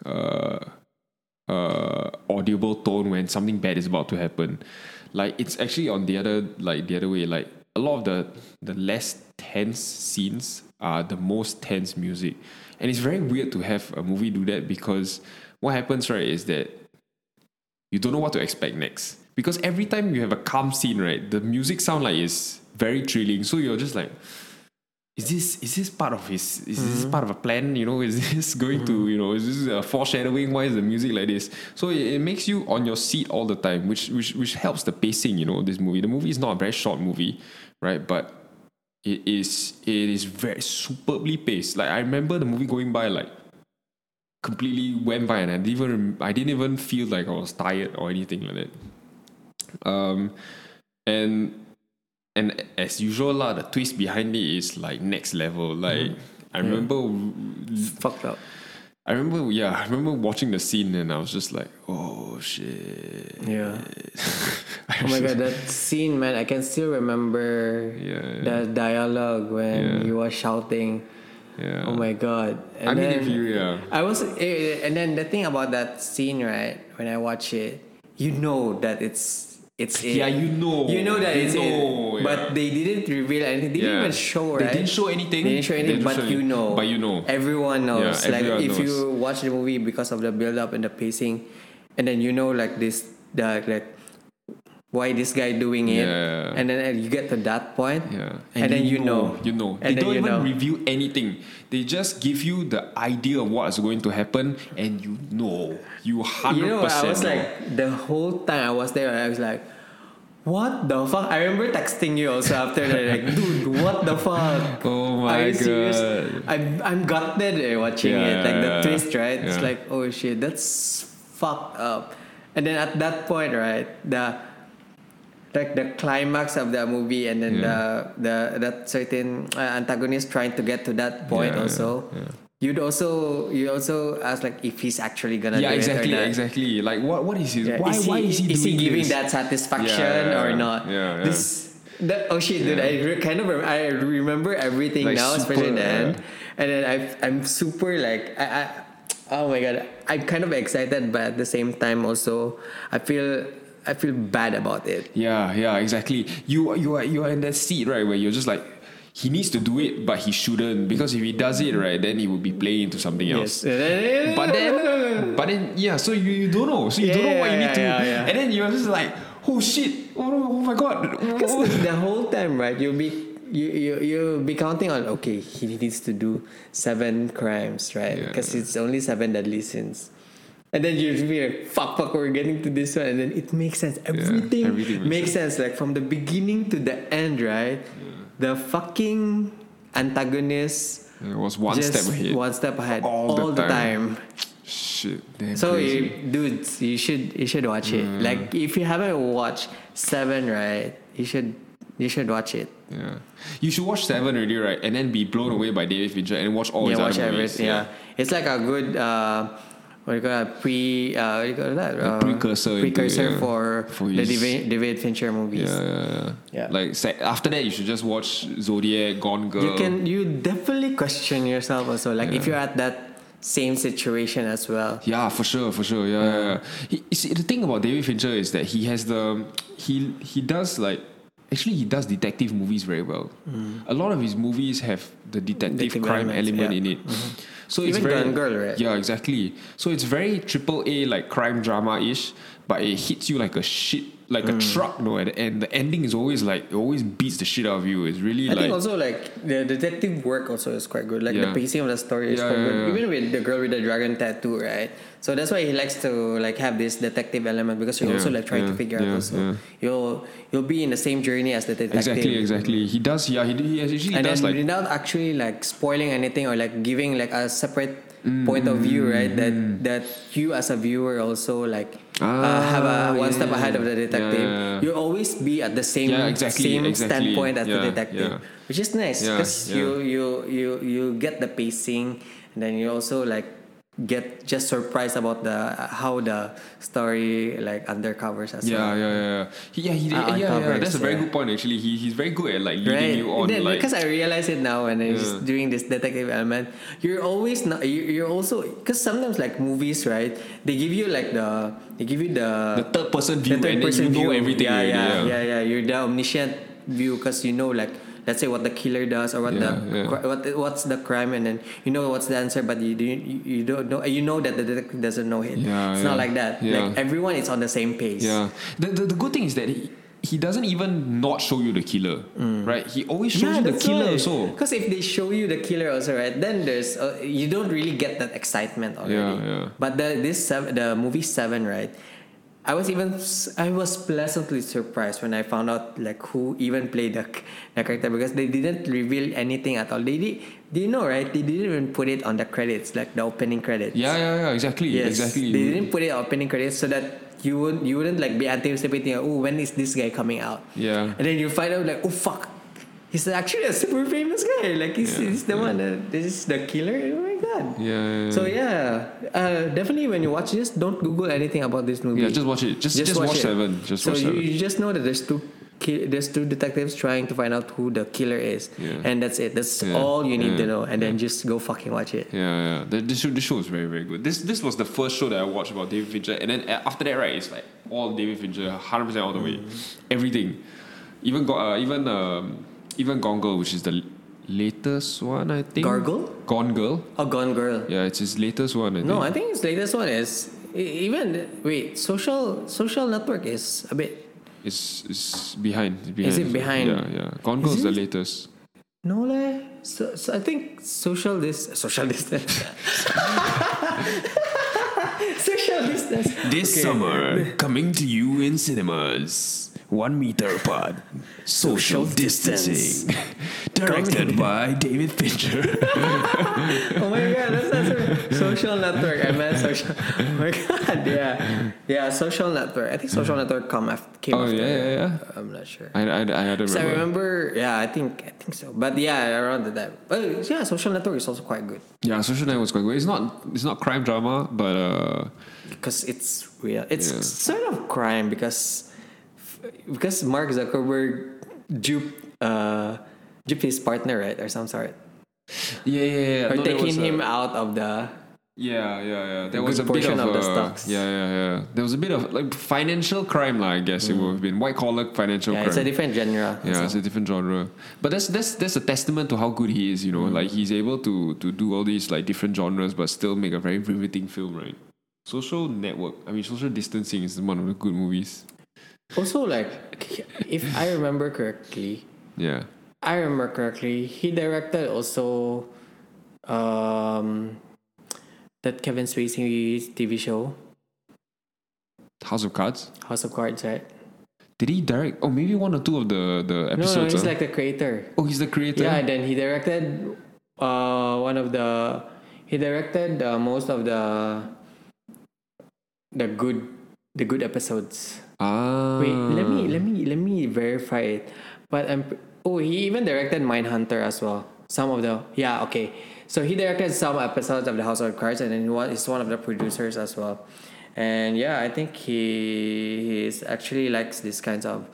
uh uh audible tone when something bad is about to happen. Like it's actually on the other like the other way. Like a lot of the the less tense scenes are the most tense music. And it's very weird to have a movie do that because what happens right is that you don't know what to expect next. Because every time you have a calm scene, right, the music sound like is very thrilling. So you're just like, is this is this part of his is this mm-hmm. part of a plan? You know, is this going to mm-hmm. you know is this a foreshadowing? Why is the music like this? So it, it makes you on your seat all the time, which which which helps the pacing. You know, this movie. The movie is not a very short movie, right? But it is it is very superbly paced. Like I remember the movie going by like completely went by and I didn't even I didn't even feel like I was tired or anything like that. Um, and and as usual lah, the twist behind it is like next level. Like I remember, Fucked up. I remember, yeah, I remember watching the scene and I was just like, oh shit. Yeah. Oh my god, that scene, man! I can still remember Yeah, the dialogue when Yeah. he was shouting. Yeah. Oh my god! And I mean, then if you, yeah. I was, eh, and then the thing about that scene, right? When I watch it, you know that it's it's it. Yeah, you know. You know that it's know, it. yeah. But they didn't reveal anything. They didn't even show, They didn't show anything. They didn't show anything, didn't but show you know. But you know. Everyone knows. Like everyone if knows. you watch the movie because of the build up and the pacing, and then you know like this, the like why this guy doing it, Yeah. and then you get to that point, Yeah. and, then you know, You know. and they don't even know. review anything. They just give you the idea of what is going to happen and you know. You 100% You know, I was like the whole time I was there, I was like, "What the fuck?" I remember texting you also after that, like, "Dude, what the fuck?" Oh Are my you serious? God. I'm I'm gutted eh, watching Yeah, it, like the yeah, twist, right? It's like, oh shit, that's fucked up. And then at that point, right, the like the climax of the movie, and then Yeah. the the that certain uh, antagonist trying to get to that point Yeah, also. You'd also you also ask like if he's actually gonna yeah, do exactly, it or not. exactly. Like what what is his Yeah, why is he, why is he doing giving this? that satisfaction Yeah, yeah, or not? Yeah, yeah. This that oh shit, dude! I re- kind of rem- I remember everything Like now, super, especially then, and then I I'm super like I, I oh my god, I'm kind of excited, but at the same time also I feel I feel bad about it. Yeah, yeah, exactly. You you are you are in that seat right where you're just like he needs to do it, but he shouldn't because if he does it right, then he will be playing into something else. Yes. But then, but then, yeah. So you, you don't know. So you don't know what you Yeah, need to, yeah, yeah. and then you're just like, oh shit, oh, oh my god. Because oh. the, whole time, right, you'll be you you you'll be counting on okay, he needs to do seven crimes, right? Yeah. Because it's only seven deadly sins. And then you'll be like, fuck, fuck, we're getting to this one, and then it makes sense. Everything, everything makes makes sense. Like from the beginning to the end, right? The fucking antagonist It was one step ahead. one step ahead All all, the the time. Shit, damn So, crazy. you, dudes, you should you should watch it. Mm. Like if you haven't watched Seven, right? You should you should watch it. yeah, you should watch Seven already, right? And then be blown away by David Fincher and watch all yeah, his watch other movies. everything. Yeah. it's like a good uh, what do you call it? Pre uh, what do you call that? Uh, precursor into it, precursor yeah. for, For the David, David Fincher movies. Yeah, yeah, yeah. Yeah. Like se- after that, you should just watch Zodiac, Gone Girl. You can you definitely question yourself also. Like if you're at that same situation as well. Yeah, for sure, for sure. Yeah, yeah. yeah. He, see, the thing about David Fincher is that he has the he he does like actually he does detective movies very well. A lot of his movies have the detective Detective crime elements, element yeah. in it. So it's Even very Girl, right? Yeah, exactly. So it's very triple A like crime drama ish, but it hits you like a shit like Mm. a truck, no. And, and the ending is always like it always beats the shit out of you. It's really I like think also like the detective work also is quite good. Like Yeah. the pacing of the story is Yeah, quite yeah, good. Even with the girl with the dragon tattoo, right? So that's why he likes to like have this detective element because you're also like trying to figure out also you'll you'll be in the same journey as the detective. exactly, exactly. He does. Yeah, he, he actually And does then like without actually like spoiling anything or like giving like a separate Mm, point of view, right? That that you as a viewer also like uh, have a Ah, one yeah, step ahead of the detective. Yeah. You always be at the same Yeah, exactly, same exactly. standpoint as the detective, which is nice because you you you you get the pacing, and then you also like get just surprised about the how the story like undercovers as Yeah, well. yeah, yeah. He, yeah, he, Uh, yeah, yeah. That's a very yeah. good point. Actually, he, he's very good at like leading Right, you on. Then- like, because I realize it now, and I'm just Yeah. doing this detective element. You're always not. you- You're also because sometimes like movies, right? They give you like the they give you the the third person view, the third and then person you know view. everything. Yeah, already, yeah, yeah, yeah, You're the omniscient view because you know, like, let's say what the killer does or what Yeah, the yeah. what what's the crime, and then you know what's the answer, but you you, you don't know. You know that the detective doesn't know it. Yeah, it's yeah. not like that. Yeah. Like everyone is on the same pace. Yeah. The, the, the good thing is that he, he doesn't even not show you the killer, right? He always shows you the killer also. Because if they show you the killer also, right, then there's uh, you don't really get that excitement already. Yeah, yeah. But the this seven, the movie Seven, right? I was even I was pleasantly surprised when I found out like who even played the, the character because they didn't reveal anything at all. They did. Do you know right? They didn't even put it on the credits, like the opening credits. Yeah, yeah, yeah. Exactly. Yes, Exactly. They didn't put it on opening credits so that you would you wouldn't like be anticipating. Oh, when is this guy coming out? Yeah. And then you find out like, oh fuck, he's actually a super famous guy. Like he's, Yeah, he's the one. That, this is the killer. Oh my god. Yeah, yeah, yeah. So yeah, uh, definitely when you watch this, don't Google anything about this movie. Yeah, just watch it. Just just, watch, it. seven. Just so watch you, seven. you just know that there's two. ki- There's two detectives trying to find out who the killer is, Yeah. and that's it. That's Yeah, all you need to know, and then just go fucking watch it. Yeah, yeah. The, this show, this show is very, very good. This this was the first show that I watched about David Fincher, and then after that, right, it's like all David Fincher, hundred percent all the way, everything. Even go, uh, even um, even Gone Girl, which is the latest one, I think. Gargle? Gone Girl. Oh, Gone Girl. Yeah, it's his latest one. I No, think. I think his latest one is even wait. Social Social Network is a bit it's it's behind. It's behind. Is it behind? Yeah, yeah. Gone Girl is, Is the latest. no leh. So, so I think social this social distance. social distance. This Okay. summer, coming to you in cinemas, one meter apart, social, Social distancing. distancing, directed by David Fincher. Oh my god, that's, that's a social network. I meant social. Oh my god, yeah, yeah, social network. I think social network come after, came oh after. yeah, yeah, yeah. I'm not sure. I, I, I don't So I remember. remember, yeah, I think I think so. But yeah, around the time. Oh yeah, social network is also quite good Yeah, Social Network was quite good. It's not it's not crime drama, but uh, because it's real. It's Yeah. sort of crime because because Mark Zuckerberg duped uh duped his partner right or some sort yeah, yeah, yeah. or No, taking was a- him out of the Yeah, yeah, yeah. There was a bit portion of, of the stocks. Yeah, yeah, yeah. There was a bit of like financial crime, lah. I guess it would have been white collar financial yeah, crime. it's a different genre. Yeah, so. it's a different genre. But that's that's that's a testament to how good he is, you know. Mm. Like he's able to to do all these like different genres but still make a very riveting film, right? Social network. I mean social distancing is one of the good movies. Also, like, if I remember correctly, Yeah. I remember correctly, he directed also um, that Kevin Spacey TV show, House of Cards. House of Cards, right? Did he direct oh maybe one or two of the, the No, no, episodes? he's huh? like the creator. oh he's the creator? Yeah, and then he directed uh, one of the. He directed uh, most of the the good the good episodes. Ah Wait, let me let me let me verify it. But I'm oh he even directed Mindhunter as well. Some of the yeah okay. So he directed some episodes of the House of Cards, and then one is one of the producers as well. And yeah, I think he he's actually likes these kinds of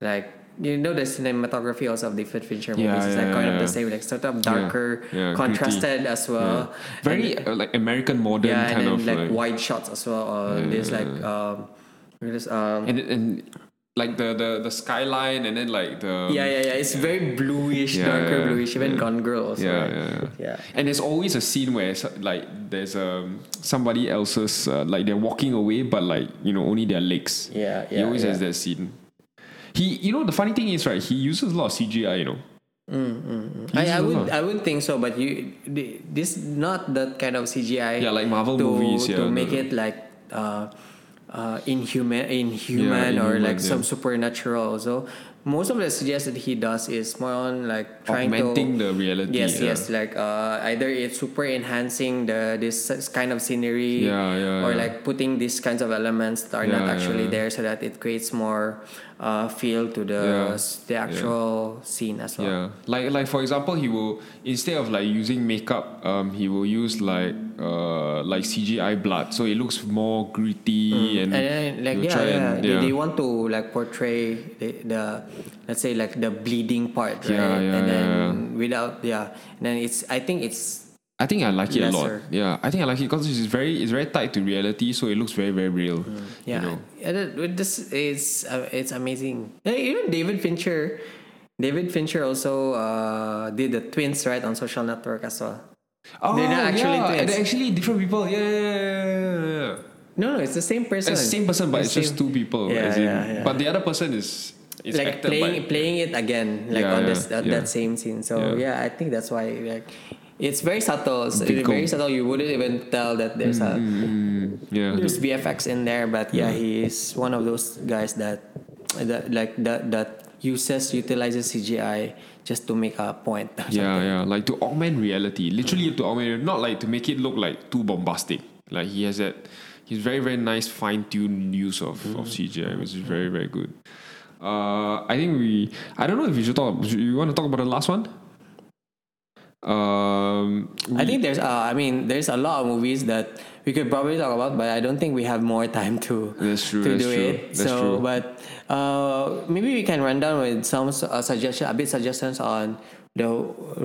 like you know the cinematography also of David Fincher movies Yeah, is yeah, like kind of the same, like sort of darker, yeah, contrasted as well. very uh, like American modern Yeah, and kind then of like, like, wide shots as well. Or this like um, this um and and like the, the the skyline and then like the Yeah, yeah, yeah. It's very bluish, Yeah, darker yeah, bluish. Even yeah. Gone Girl also. Yeah, right? yeah, yeah. Yeah. And there's always a scene where like there's um somebody else's uh, like they're walking away, but like you know only their legs. Yeah, yeah He always has that scene. He, you know, the funny thing is right. He uses a lot of CGI. You know. He I, uses I a would. I would think so, but you this not that kind of CGI. Yeah, like Marvel to, movies, to yeah, no, make no. it like uh, uh, inhuman, inhuman or inhuman, like some supernatural. Also, most of the that he does is more on like trying Augmenting to the reality. Yes, yeah. yes, like uh, either it's super enhancing the this kind of scenery, Yeah, yeah, or yeah. like putting these kinds of elements that are Yeah, not actually yeah. there, so that it creates more uh, feel to the Yeah, the actual scene as well. Yeah, like like for example, he will instead of like using makeup, um, he will use like uh like CGI blood, so it looks more gritty and, Mm. and then like he'll yeah, try yeah, They, they want to like portray the, the let's say like the bleeding part right? Yeah, yeah, and then yeah, without yeah. And then it's i think it's I think I like it a lot. Yeah, I think I like it because it's very it's very tied to reality, so it looks very very real. yeah You know? it- this is uh, it's amazing even david fincher david fincher also uh, did the twins right on social network as well Oh, They're not actually yeah, twins. they're actually different people. Yeah, yeah, yeah, no no it's the same person It's the same person, but it's just two people. Yeah, in- yeah, yeah. But the other person is is like playing by, playing it again like on this that, that same scene so Yeah. yeah. i think that's why like it's very subtle it's very subtle you wouldn't even tell that there's a Mm, yeah. there's vfx in there but yeah he is one of those guys that that like that that uses utilizes cgi just to make a point Yeah, something. yeah, like to augment reality, literally to augment, not like to make it look like too bombastic. Like he has that, he's very very nice fine tuned use of, of CGI, which is very very good. Uh, I think we, I don't know if you should talk. You want to talk about the last one? Um, I think there's uh, I mean there's a lot of movies that we could probably talk about, but I don't think we have more time to That's true, to that's do true, it. that's so, true. but uh, maybe we can run down with some uh, suggestion, a bit suggestions on the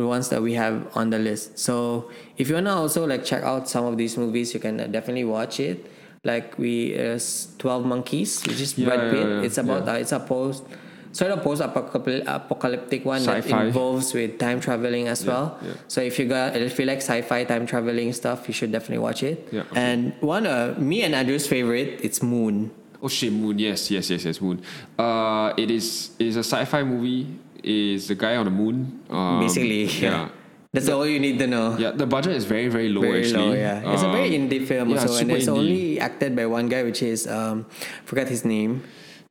ones that we have on the list. So, if you wanna also like check out some of these movies, you can uh, definitely watch it. Like we, uh, Twelve Monkeys, which is Yeah, Brad yeah, Pitt. yeah, it's about yeah. uh, it's a post sort of post apocalyptic one that Sci-fi. involves with time traveling as well. yeah. So if you got if you like sci-fi time traveling stuff, you should definitely watch it. Yeah. And one uh, me and Andrew's favorite, it's Moon. Oh shit, Moon. Yes, yes, yes, yes, Moon. Uh, it is it is a sci-fi movie. Is the guy on the moon? Um, Basically, yeah. That's all you need to know. Yeah, the budget is very very low Very actually. low, yeah. It's a very Um, indie film yeah, also, and it's indie. only acted by one guy, which is um, forgot his name.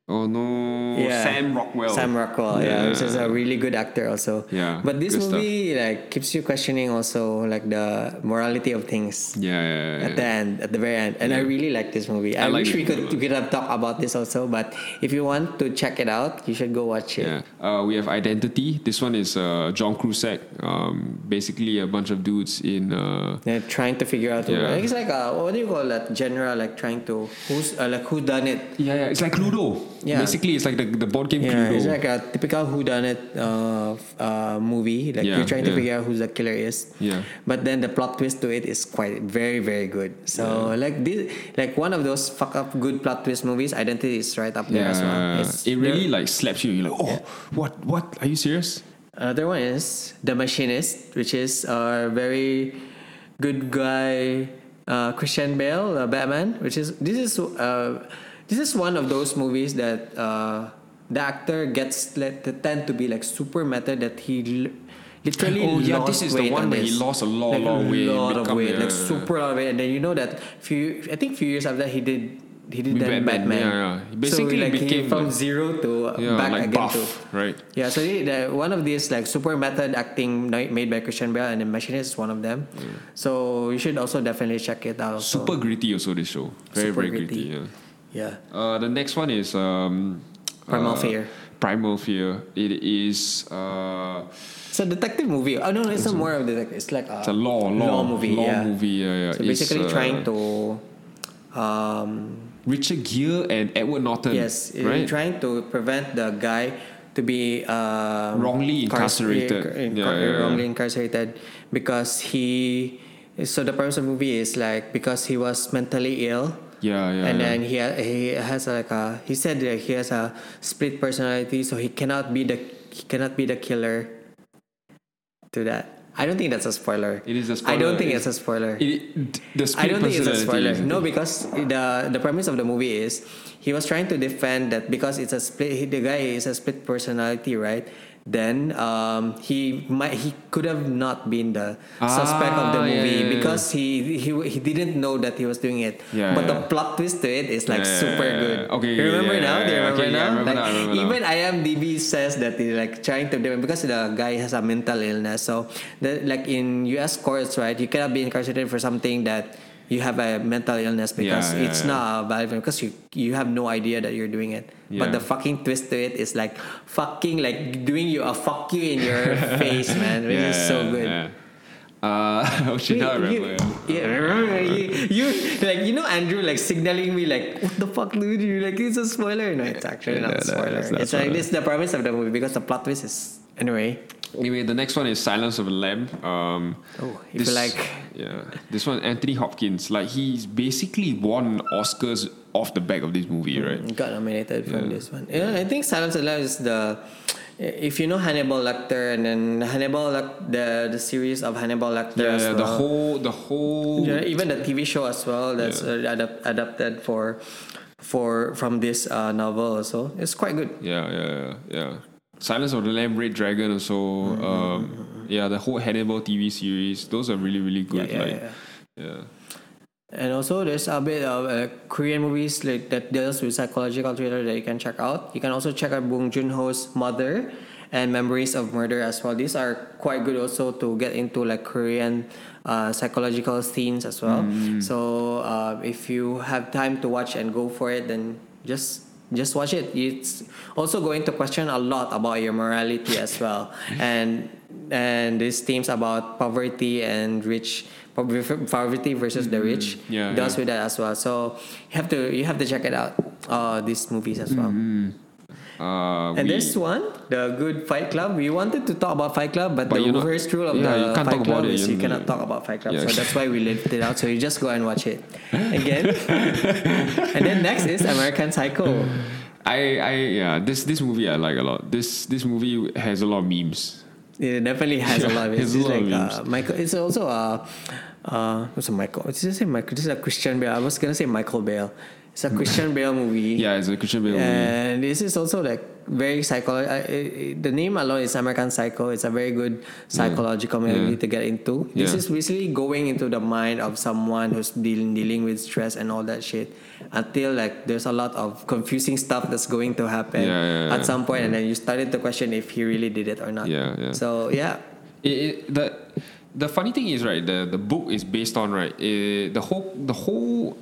Oh no, Yeah. Sam Rockwell. Sam Rockwell, yeah, which is a really good actor also. Yeah, But this good stuff. movie like keeps you questioning also like the morality of things. Yeah, yeah, yeah, At the end, at the very end, and I really like this movie. I, I like wish we could movie we could have talked about this also, but if you want to check it out, you should go watch it. Yeah. Uh, we have Identity. This one is uh, John Cusack. Um, basically, a bunch of dudes in. Uh, They're trying to figure out. Yeah. It's like a, what do you call that General Like trying to who's uh, like who done it. yeah, yeah. It's like Cluedo. Yeah. Basically, it's like the, the board game Yeah, Cluedo. it's like a typical whodunit uh, uh, movie. Like Yeah, you're trying to yeah. figure out who the killer is. Yeah. But then the plot twist to it is quite very very good. So like this, like one of those fuck up good plot twist movies. Identity is right up there as well. It's- it really like slaps you. You're like, oh, what, what? Are you serious? Another one is The Machinist, which is a very good guy uh, Christian Bale, uh, Batman. Which is this is uh, this is one of those movies that uh, the actor gets let to tend to be like super meta that he. L- Literally Oh, yeah, lost this is the one on where he lost a lot, like lot of weight, lot of weight, yeah, like super lot of weight, and then you know that few, I think few years after he did, he did then Batman, Batman. yeah, yeah. He basically so like he became, from like- zero to uh, Yeah, back like again buff, to right? yeah, so the, the, one of these like super method acting made by Christian Bale and the Machinist is one of them. Yeah. So you should also definitely check it out. So, Super gritty also this show. Very Super very gritty. gritty. Yeah. Yeah, Uh, the next one is um, Primal uh, Fear. Primal Fear. It is uh, a detective movie. Oh no, no, it's not more of detective. It's like a, it's a law law, movie. law yeah. movie. Yeah, yeah. So It's, basically uh, trying to, um, Richard Gere and Edward Norton. yes, uh, right. trying to prevent the guy to be um, Wrongly incarcerated. incar- Yeah, yeah, yeah. wrongly incarcerated because he. So the premise of the movie is like because he was mentally ill. Yeah, yeah. and yeah. then he ha- he has like a he said that he has a split personality, so he cannot be the he cannot be the killer. To that, I don't think that's a spoiler. It is a spoiler. I don't think It's- it's a spoiler. It- the I don't think it's a spoiler. No, because the the premise of the movie is he was trying to defend that because it's a split. he- The guy is a split personality, right? Then um, he might he could have not been the suspect of the Ah, movie yeah, yeah. because he he he didn't know that he was doing it. Yeah, but the plot twist to it is like super good. Okay, you remember now? Do you remember okay, now? remember like, now, remember now. even IMDb says that they like trying to do it because the guy has a mental illness. So the, like in U.S. courts, right? You cannot be incarcerated for something that you have a mental illness because Yeah, yeah, it's yeah. not valid because you you have no idea that you're doing it. But the fucking twist to it is like fucking like doing you a fuck you in your face, man. Which is so good. Uh, oh I Wait, you, yeah, you, you like you know Andrew like signaling me like what the fuck dude you like it's a spoiler no it's actually not No, a no, spoiler it's not it's like this is the premise of the movie because the plot twist is anyway Anyway, the next one is Silence of the Lamb. Um, Oh, you like- yeah, this one Anthony Hopkins. Like he's basically won Oscars off the back of this movie, right? got nominated from Yeah. this one yeah I think Silence of the Lambs is the if you know Hannibal Lecter and then Hannibal Lec- the the series of Hannibal Lecter Yeah, yeah, well. the whole, the whole. Yeah, even the TV show as well that's uh, adap- adapted for for from this uh, novel also it's quite good Yeah, yeah, yeah, yeah. Silence of the Lamb, Red Dragon, also. Mm-hmm, Um, yeah, the whole Hannibal TV series. Those are really, really good. yeah, like, yeah. yeah. And also, there's a bit of uh, Korean movies like that deals with psychological thriller that you can check out. You can also check out Bong Joon Ho's Mother and Memories of Murder as well. These are quite good also to get into like Korean uh, psychological scenes as well. So uh, if you have time to watch and go for it, then just just watch it. It's also going to question a lot about your morality as well, and and these themes about poverty and rich poverty versus the rich Mm-hmm. Yeah, deals yeah. with that as well. So you have to you have to check it out. Uh, these movies as well. Uh, And we- this one, the Good Fight Club. We wanted to talk about Fight Club, but, But the first rule of yeah, you the can't Fight talk Club about it, is you you cannot talk about Fight Club. Yeah. So that's why we left it out. So you just go and watch it again. and then next is American Psycho. I, I, yeah, this this movie I like a lot. This this movie has a lot of memes. It definitely has a lot of it. it's like uh. Michael. It's also a uh, what's a Michael? It's just say Michael. This is a Christian Bale. I was gonna say Michael Bale. It's a Christian Bale movie. Yeah, it's a Christian Bale movie. And this is also like very psychological. The name alone is American Psycho. It's a very good psychological movie Yeah. to get into. This Yeah. is basically going into the mind of someone who's dealing dealing with stress and all that shit. Until like there's a lot of confusing stuff that's going to happen Yeah, yeah, yeah. at some point, and then you started to question if he really did it or not. Yeah, yeah. So yeah, It, it, the the funny thing is right the the book is based on right eh, the whole the whole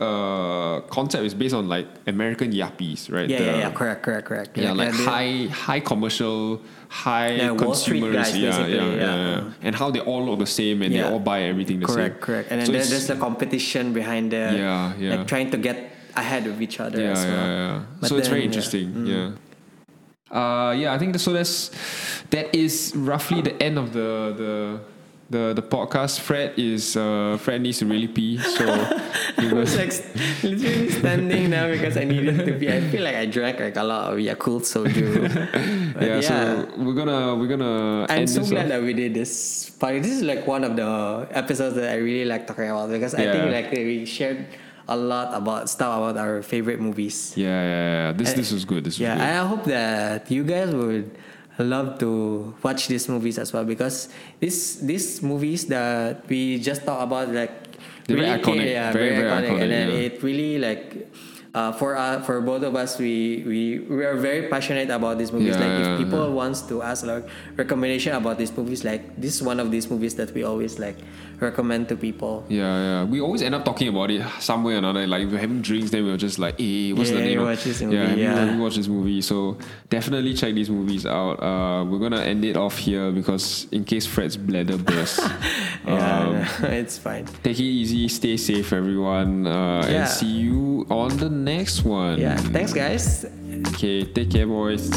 uh concept is based on like American yuppies right yeah, The- yeah, yeah. Correct, correct, correct. yeah, like high high commercial high Yeah, consumers guys, yeah, basically, yeah, yeah. yeah, yeah. and how they all look the same and Yeah. they all buy everything the Correct, same correct. Correct. And then So there, there's the competition behind the Yeah, yeah. like trying to get ahead of each other yeah, as well. yeah, yeah. So it's very then, yeah. interesting. Mm. Yeah. Uh, yeah, I think so. That's that is roughly the end of the the the, the podcast. Fred is uh, Fred needs to really pee, so I was like literally standing now because I needed to pee. I feel like I drank like a lot of Yakult soju. Yeah, yeah, So we're gonna we're gonna I'm end so glad off. that we did this. But this is like one of the episodes that I really like talking about because I think like we shared a lot about stuff about our favorite movies. Yeah, yeah, yeah. This And- this was good. This was Yeah, good. I hope that you guys would love to watch these movies as well because these these movies that we just talked about like They're very iconic. yeah, Very, very, very iconic, iconic, and then yeah. it really like. Uh, for uh, for both of us, we, we we are very passionate about these movies. Yeah, like yeah, if people wants to ask like recommendation about these movies, like this is one of these movies that we always like recommend to people. Yeah, yeah. We always end up talking about it some way or another. Like if we're having drinks, then we we're just like, hey, what's Yeah, the name? of- watch this yeah, movie, you- yeah. have you watched this movie? So definitely check these movies out. Uh, we're gonna end it off here because in case Fred's bladder bursts. Yeah, um, it's fine. take it easy, stay safe, everyone, uh, Yeah. and see you on the next one. Yeah, thanks guys. Okay, take care, boys.